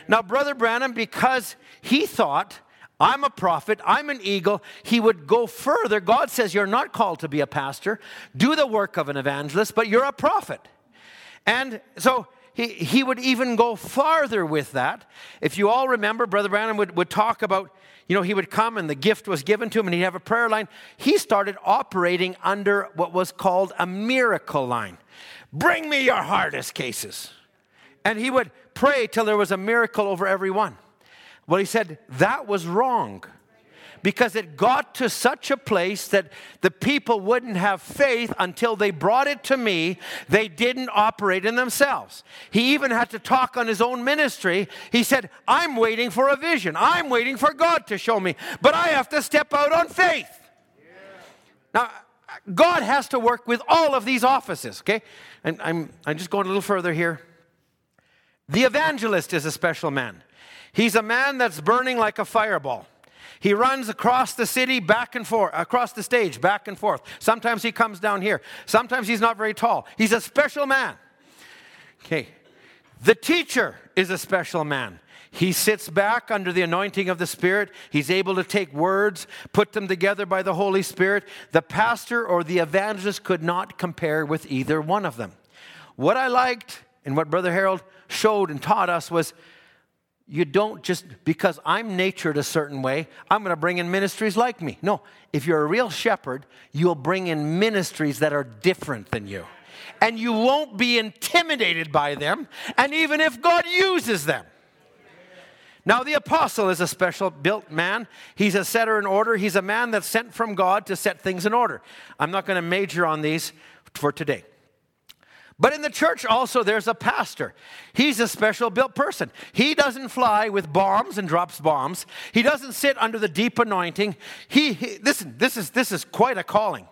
Now, Brother Branham, because he thought, I'm a prophet, I'm an eagle, he would go further. God says, You're not called to be a pastor, do the work of an evangelist, but you're a prophet. And so he, he would even go farther with that. If you all remember, Brother Branham would, would talk about you know, he would come and the gift was given to him and he'd have a prayer line. He started operating under what was called a miracle line. Bring me your hardest cases. And he would pray till there was a miracle over every one. Well, he said that was wrong because it got to such a place that the people wouldn't have faith until they brought it to me. They didn't operate in themselves. He even had to talk on his own ministry. He said, I'm waiting for a vision. I'm waiting for God to show me, but I have to step out on faith. Now, God has to work with all of these offices, okay? And I'm, I'm just going a little further here. The evangelist is a special man. He's a man that's burning like a fireball. He runs across the city back and forth, across the stage back and forth. Sometimes he comes down here. Sometimes he's not very tall. He's a special man. Okay. The teacher is a special man. He sits back under the anointing of the Spirit. He's able to take words, put them together by the Holy Spirit. The pastor or the evangelist could not compare with either one of them. What I liked and what Brother Harold showed and taught us was you don't just, because I'm natured a certain way, I'm going to bring in ministries like me. No, if you're a real shepherd, you'll bring in ministries that are different than you. And you won't be intimidated by them, and even if God uses them. Now, the apostle is a special built man. He's a setter in order. He's a man that's sent from God to set things in order. I'm not going to major on these for today. But in the church also, there's a pastor. He's a special built person. He doesn't fly with bombs and drops bombs. He doesn't sit under the deep anointing. He, he listen, this is, this is quite a calling.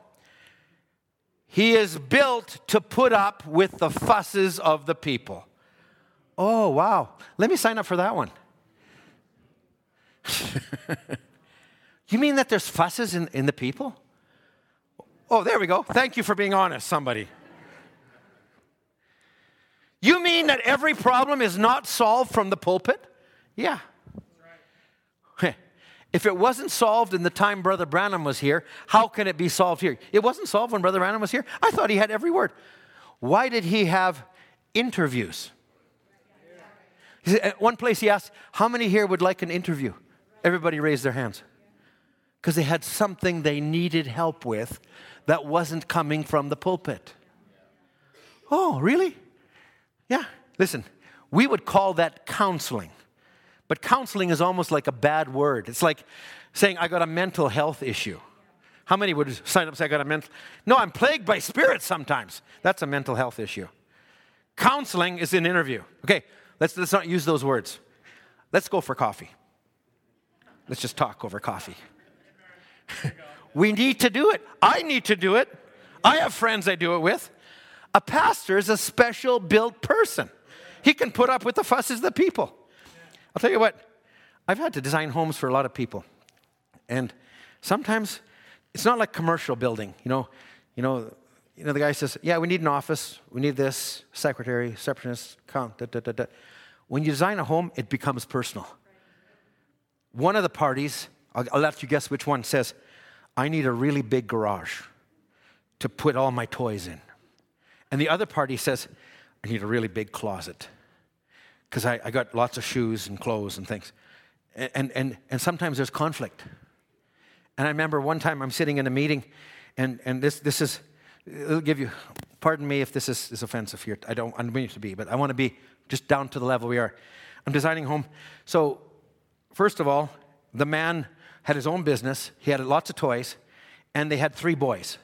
He is built to put up with the fusses of the people. Oh, wow. Let me sign up for that one. you mean that there's fusses in, in the people? Oh, there we go. Thank you for being honest, somebody. You mean that every problem is not solved from the pulpit? Yeah. If it wasn't solved in the time Brother Branham was here, how can it be solved here? It wasn't solved when Brother Branham was here. I thought he had every word. Why did he have interviews? At one place he asked, How many here would like an interview? Everybody raised their hands. Because they had something they needed help with that wasn't coming from the pulpit. Oh, really? Yeah, listen, we would call that counseling. But counseling is almost like a bad word. It's like saying, I got a mental health issue. How many would sign up and say, I got a mental? No, I'm plagued by spirits sometimes. That's a mental health issue. Counseling is an interview. Okay, let's, let's not use those words. Let's go for coffee. Let's just talk over coffee. we need to do it. I need to do it. I have friends I do it with. A pastor is a special built person. He can put up with the fusses of the people. I'll tell you what, I've had to design homes for a lot of people. And sometimes it's not like commercial building, you know. You know, you know the guy says, "Yeah, we need an office. We need this secretary, receptionist, count." Da, da, da, da. When you design a home, it becomes personal. One of the parties, I'll, I'll let you guess which one, says, "I need a really big garage to put all my toys in," and the other party says, "I need a really big closet because I, I got lots of shoes and clothes and things." And, and, and sometimes there's conflict. And I remember one time I'm sitting in a meeting, and, and this, this is, it'll give you, pardon me if this is, is offensive here. I don't, I don't mean it to be, but I want to be just down to the level we are. I'm designing home. So, first of all, the man had his own business, he had lots of toys, and they had three boys.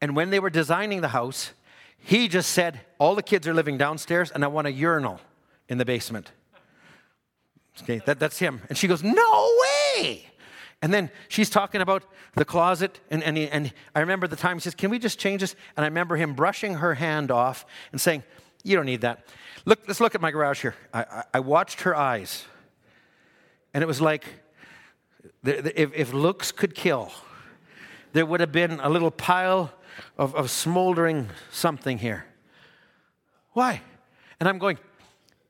And when they were designing the house, he just said, All the kids are living downstairs, and I want a urinal in the basement. Okay, that, that's him. And she goes, No way! And then she's talking about the closet, and, and, he, and I remember the time he says, Can we just change this? And I remember him brushing her hand off and saying, You don't need that. Look, let's look at my garage here. I, I, I watched her eyes, and it was like, if, if looks could kill, there would have been a little pile of, of smoldering something here. Why? And I'm going,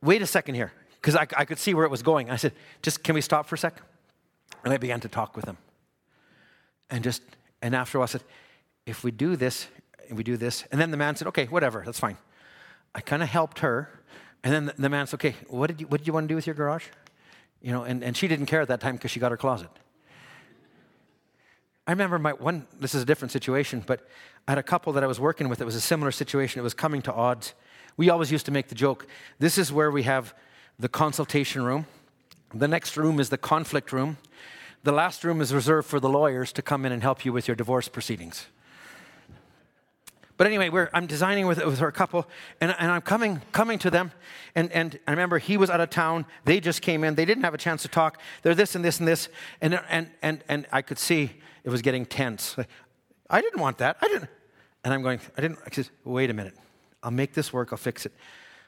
Wait a second here, because I, I could see where it was going. I said, Just can we stop for a sec? And I began to talk with him. And just, and after a while I said, if we do this, and we do this, and then the man said, okay, whatever, that's fine. I kind of helped her. And then the man said, okay, what did you, what did you want to do with your garage? You know, and, and she didn't care at that time because she got her closet. I remember my one, this is a different situation, but I had a couple that I was working with. It was a similar situation. It was coming to odds. We always used to make the joke this is where we have the consultation room, the next room is the conflict room. The last room is reserved for the lawyers to come in and help you with your divorce proceedings. But anyway, I'm designing with, with our couple, and, and I'm coming, coming to them. And, and I remember he was out of town. They just came in. They didn't have a chance to talk. They're this and this and this. And, and, and, and I could see it was getting tense. I didn't want that. I didn't. And I'm going, I didn't. I said, wait a minute. I'll make this work. I'll fix it.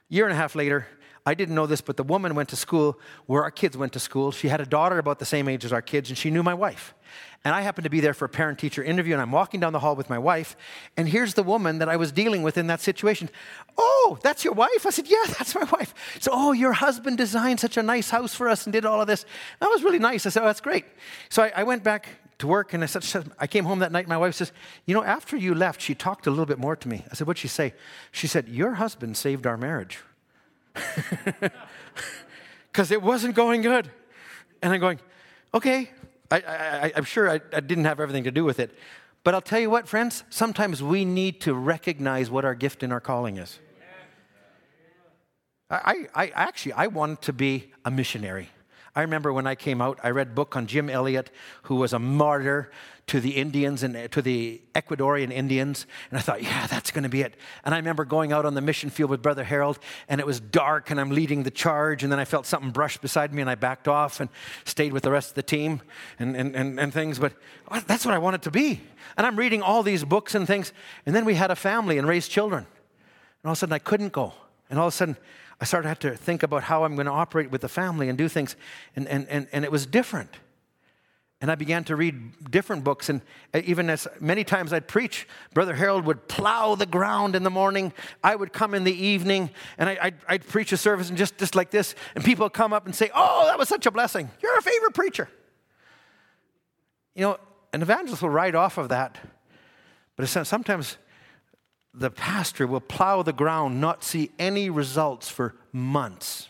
Year and a half later, I didn't know this, but the woman went to school where our kids went to school. She had a daughter about the same age as our kids, and she knew my wife. And I happened to be there for a parent teacher interview, and I'm walking down the hall with my wife, and here's the woman that I was dealing with in that situation. Oh, that's your wife? I said, Yeah, that's my wife. So, oh, your husband designed such a nice house for us and did all of this. That was really nice. I said, Oh, that's great. So I, I went back to work, and I said, I came home that night, my wife says, You know, after you left, she talked a little bit more to me. I said, What'd she say? She said, Your husband saved our marriage because it wasn't going good. And I'm going, okay, I, am sure I, I didn't have everything to do with it. But I'll tell you what, friends, sometimes we need to recognize what our gift and our calling is. I, I, actually, I wanted to be a missionary. I remember when I came out, I read a book on Jim Elliot, who was a martyr to the Indians and to the Ecuadorian Indians. And I thought, yeah, that's going to be it. And I remember going out on the mission field with Brother Harold, and it was dark, and I'm leading the charge. And then I felt something brush beside me, and I backed off and stayed with the rest of the team and, and, and, and things. But that's what I wanted to be. And I'm reading all these books and things. And then we had a family and raised children. And all of a sudden, I couldn't go. And all of a sudden, I started to have to think about how I'm going to operate with the family and do things. And, and, and, and it was different. And I began to read different books. And uh, even as many times I'd preach, Brother Harold would plow the ground in the morning. I would come in the evening and I, would I'd preach a service and just, just like this. And people would come up and say, Oh, that was such a blessing. You're a favorite preacher. You know, an evangelist will write off of that. But sometimes the pastor will plow the ground, not see any results for months.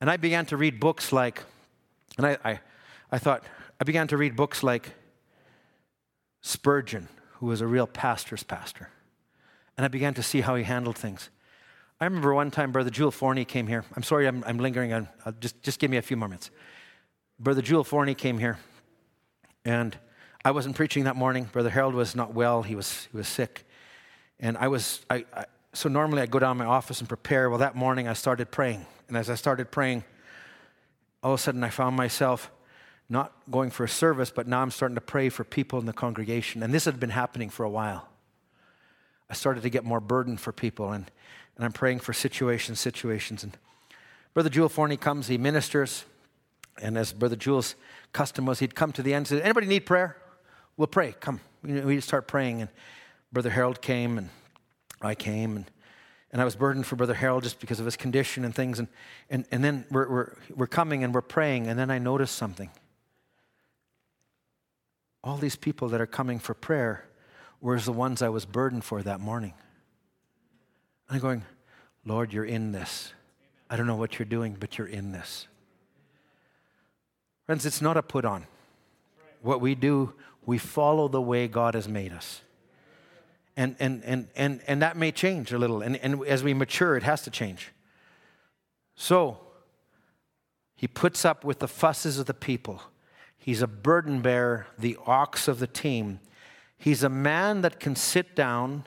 And I began to read books like, and I, I, I thought, I began to read books like Spurgeon, who was a real pastor's pastor. And I began to see how he handled things. I remember one time Brother Jewel Forney came here. I'm sorry I'm, I'm lingering I'll uh, just, just give me a few moments. Brother Jewel Forney came here, and I wasn't preaching that morning. Brother Harold was not well, he was, he was sick. And I was, I, I, so normally I go down to my office and prepare. Well, that morning I started praying. And as I started praying, all of a sudden I found myself not going for a service, but now I'm starting to pray for people in the congregation. And this had been happening for a while. I started to get more burden for people, and, and I'm praying for situations, situations. And Brother Jewel Forney comes, he ministers, and as Brother Jewel's custom was, he'd come to the end and say, Anybody need prayer? We'll pray. Come. We just start praying, and Brother Harold came, and I came, and and I was burdened for Brother Harold just because of his condition and things. And, and, and then we're, we're, we're coming and we're praying, and then I noticed something. All these people that are coming for prayer were the ones I was burdened for that morning. And I'm going, Lord, you're in this. I don't know what you're doing, but you're in this. Friends, it's not a put on. What we do, we follow the way God has made us and, and, and, and, and that may change a little. And, and as we mature, it has to change. So, he puts up with the fusses of the people. He's a burden bearer, the ox of the team. He's a man that can sit down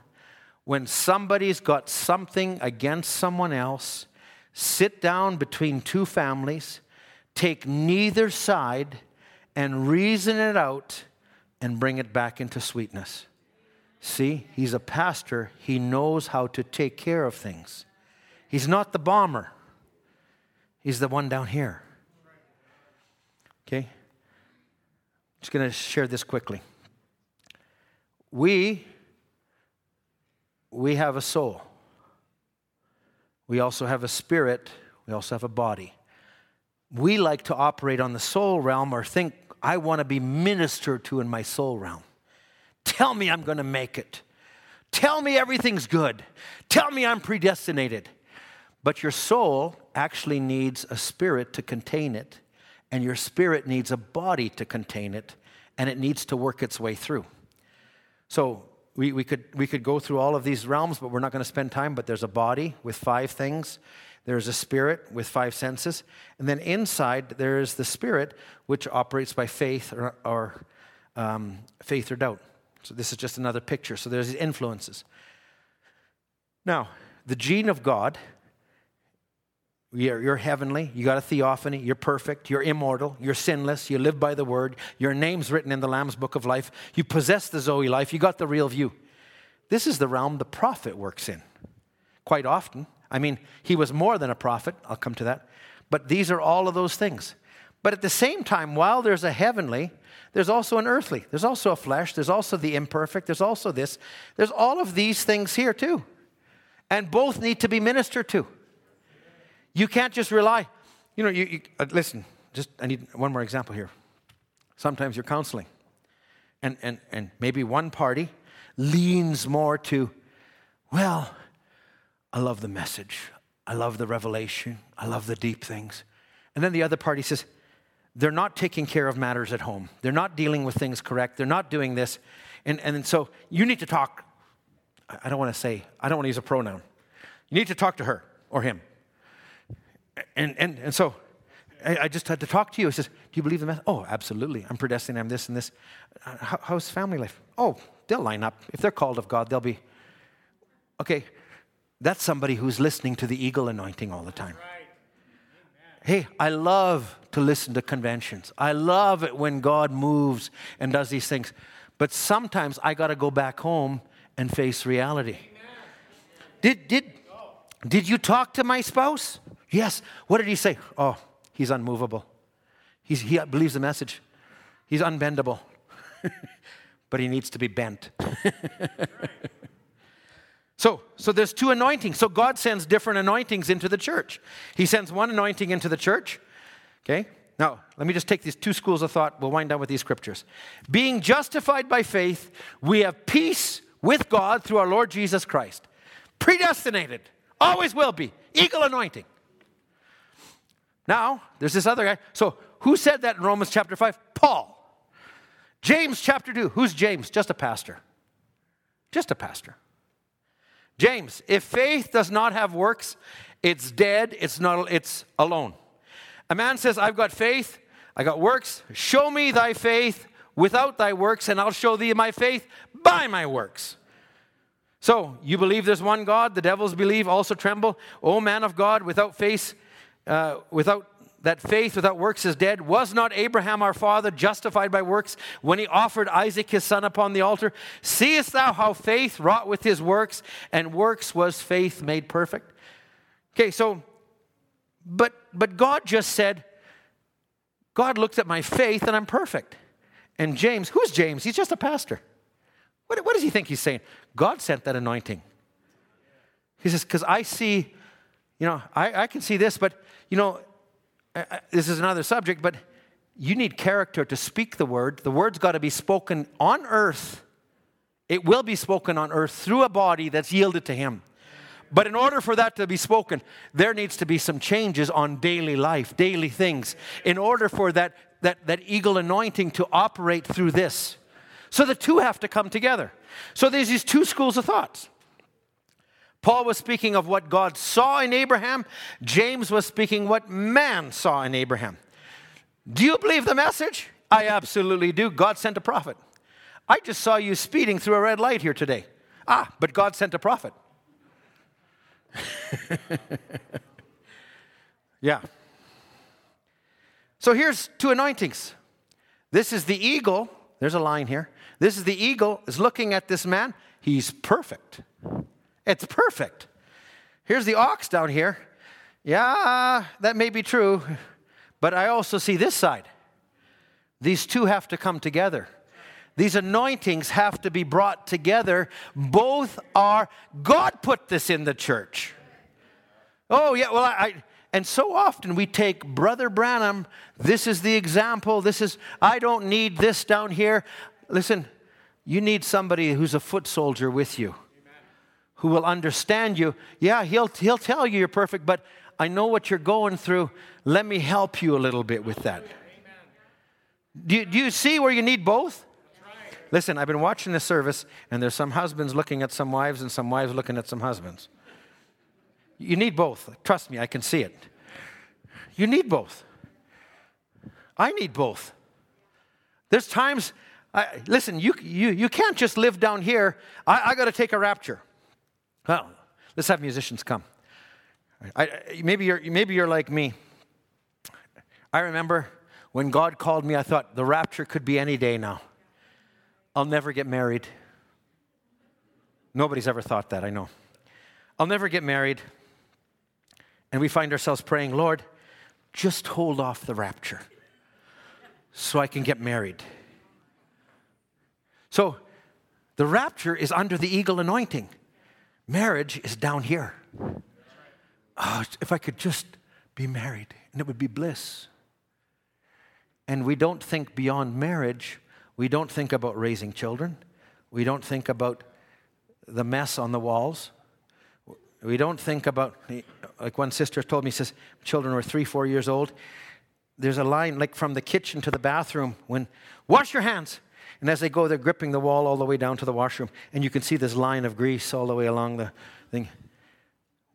when somebody's got something against someone else, sit down between two families, take neither side, and reason it out and bring it back into sweetness. See, he's a pastor. He knows how to take care of things. He's not the bomber, he's the one down here. Okay? Just going to share this quickly. We we have a soul. We also have a spirit, we also have a body. We like to operate on the soul realm or think I want to be ministered to in my soul realm. Tell me I'm going to make it. Tell me everything's good. Tell me I'm predestinated. But your soul actually needs a spirit to contain it, and your spirit needs a body to contain it, and it needs to work its way through. So we, we, could, we could go through all of these realms, but we're not going to spend time. But there's a body with five things, there's a spirit with five senses, and then inside there is the spirit, which operates by faith or, or um, faith or doubt. So this is just another picture. So there's influences. Now, the gene of God, you're, you're, heavenly, you got a theophany, you're perfect, you're immortal, you're sinless, you live by the word, your name's written in the Lamb's book of life, you possess the Zoe life, you got the real view. This is the realm the prophet works in quite often. I mean, he was more than a prophet, I'll come to that. But these are all of those things. But at the same time, while there's a heavenly, there's also an earthly. There's also a flesh. There's also the imperfect. There's also this. There's all of these things here too. And both need to be ministered to. You can't just rely. You know, you, you uh, listen, just I need one more example here. Sometimes you're counseling, and, and, and maybe one party leans more to, well, I love the message. I love the revelation. I love the deep things. And then the other party says, they're not taking care of matters at home. They're not dealing with things correct. They're not doing this. And, and so you need to talk. I don't want to say, I don't want to use a pronoun. You need to talk to her or him. And, and, and so I, I just had to talk to you. He says, Do you believe the message? Oh, absolutely. I'm predestined. I'm this and this. Uh, how, how's family life? Oh, they'll line up. If they're called of God, they'll be. Okay, that's somebody who's listening to the eagle anointing all the time. Hey, I love to listen to conventions. I love it when God moves and does these things. But sometimes I got to go back home and face reality. Did, did, did you talk to my spouse? Yes. What did he say? Oh, he's unmovable. He's, he believes the message. He's unbendable. but he needs to be bent. So, so there's two anointings. So God sends different anointings into the church. He sends one anointing into the church. Okay? Now, let me just take these two schools of thought. We'll wind down with these scriptures. Being justified by faith, we have peace with God through our Lord Jesus Christ. Predestinated, always will be. Eagle anointing. Now, there's this other guy. So, who said that in Romans chapter 5? Paul. James chapter 2. Who's James? Just a pastor. Just a pastor. James, if faith does not have works, it's dead, it's not it's alone. A man says, I've got faith, I got works. Show me thy faith without thy works, and I'll show thee my faith by my works. So, you believe there's one God, the devils believe, also tremble. O man of God, without faith, uh, without that faith without works is dead. Was not Abraham our father justified by works when he offered Isaac his son upon the altar? Seest thou how faith wrought with his works, and works was faith made perfect? Okay, so, but but God just said, God looks at my faith and I'm perfect. And James, who's James? He's just a pastor. What, what does he think he's saying? God sent that anointing. He says, because I see, you know, I, I can see this, but, you know, This is another subject, but you need character to speak the word. The word's got to be spoken on earth. It will be spoken on earth through a body that's yielded to Him. But in order for that to be spoken, there needs to be some changes on daily life, daily things, in order for that, that, that eagle anointing to operate through this. So the two have to come together. So there's these two schools of thoughts. Paul was speaking of what God saw in Abraham. James was speaking what man saw in Abraham. Do you believe the message? I absolutely do. God sent a prophet. I just saw you speeding through a red light here today. Ah, but God sent a prophet. yeah. So here's two anointings. This is the eagle. There's a line here. This is the eagle is looking at this man. He's perfect. It's perfect. Here's the ox down here. Yeah, that may be true, but I also see this side. These two have to come together. These anointings have to be brought together. Both are, God put this in the church. Oh, yeah, well, I, I and so often we take Brother Branham, this is the example, this is, I don't need this down here. Listen, you need somebody who's a foot soldier with you, who will understand you. Yeah, he'll, he'll tell you you're perfect, but I know what you're going through. Let me help you a little bit with that. Do you, do you see where you need both? Listen, I've been watching this service, and there's some husbands looking at some wives, and some wives looking at some husbands. You need both. Trust me, I can see it. You need both. I need both. There's times, I, listen, you, you, you can't just live down here. I, I got to take a rapture. Well, let's have musicians come. I, maybe, you're, maybe you're like me. I remember when God called me, I thought the rapture could be any day now. I'll never get married. Nobody's ever thought that, I know. I'll never get married. And we find ourselves praying, Lord, just hold off the rapture so I can get married. So the rapture is under the eagle anointing, marriage is down here. Oh, if I could just be married, and it would be bliss. And we don't think beyond marriage. We don't think about raising children. We don't think about the mess on the walls. We don't think about, like one sister told me, says, children were three, four years old. There's a line like from the kitchen to the bathroom when, wash your hands. And as they go, they're gripping the wall all the way down to the washroom. And you can see this line of grease all the way along the thing.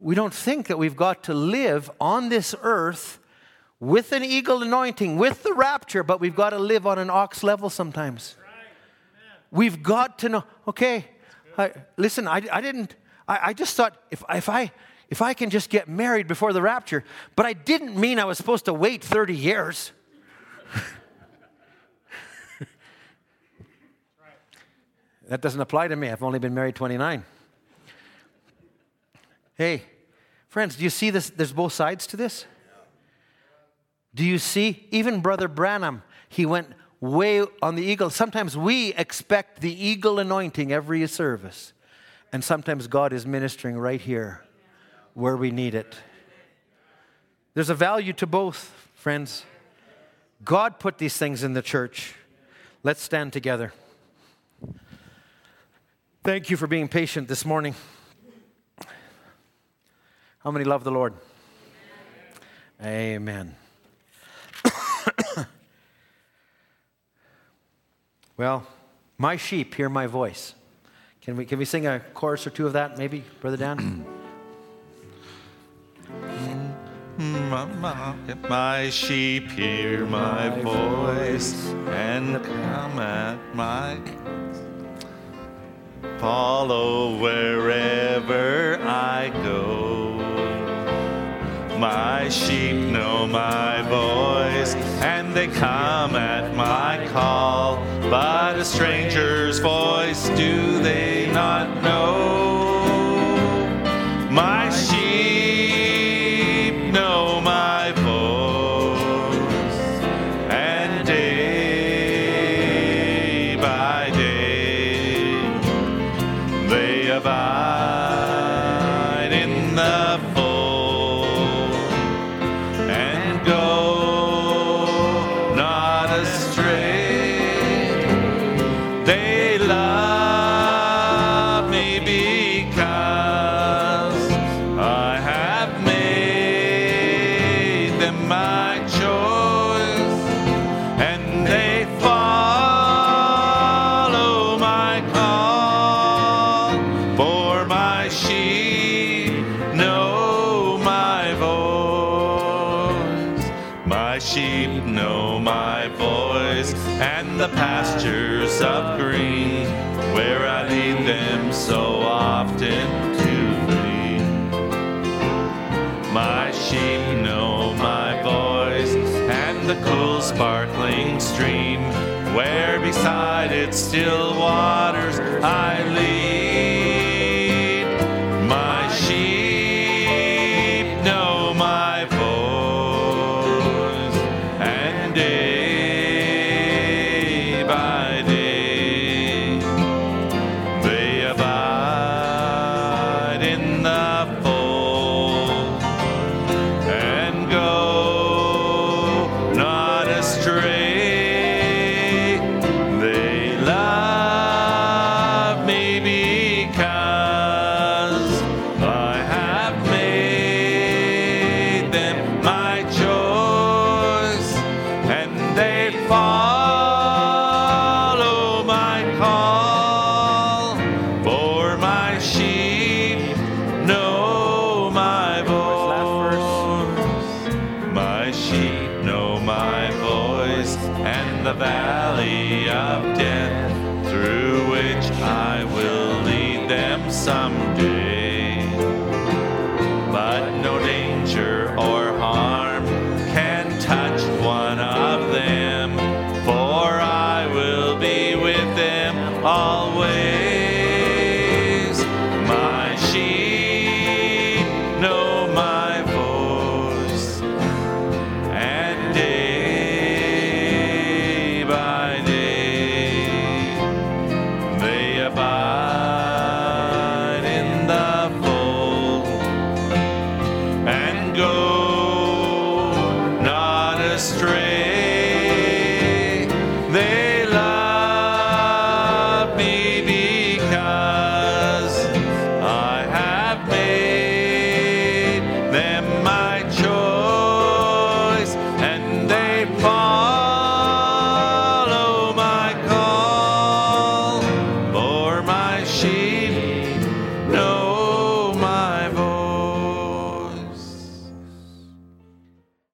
We don't think that we've got to live on this earth with an eagle anointing, with the rapture, but we've got to live on an ox level sometimes. We've got to know, okay, I, listen, I, I didn't I, I just thought if, if, I, if I can just get married before the rapture, but I didn't mean I was supposed to wait 30 years. that doesn't apply to me. I've only been married 29. Hey, friends, do you see this? There's both sides to this. Do you see? Even Brother Branham, he went way on the eagle. Sometimes we expect the eagle anointing every service. And sometimes God is ministering right here where we need it. There's a value to both, friends. God put these things in the church. Let's stand together. Thank you for being patient this morning. How many love the Lord? Amen. well, my sheep hear my voice. Can we, can we sing a chorus or two of that, maybe, Brother Dan? My sheep hear my voice and come at my follow wherever I go. My sheep know my voice, and they come at my call, but a stranger's voice do still waters I lead.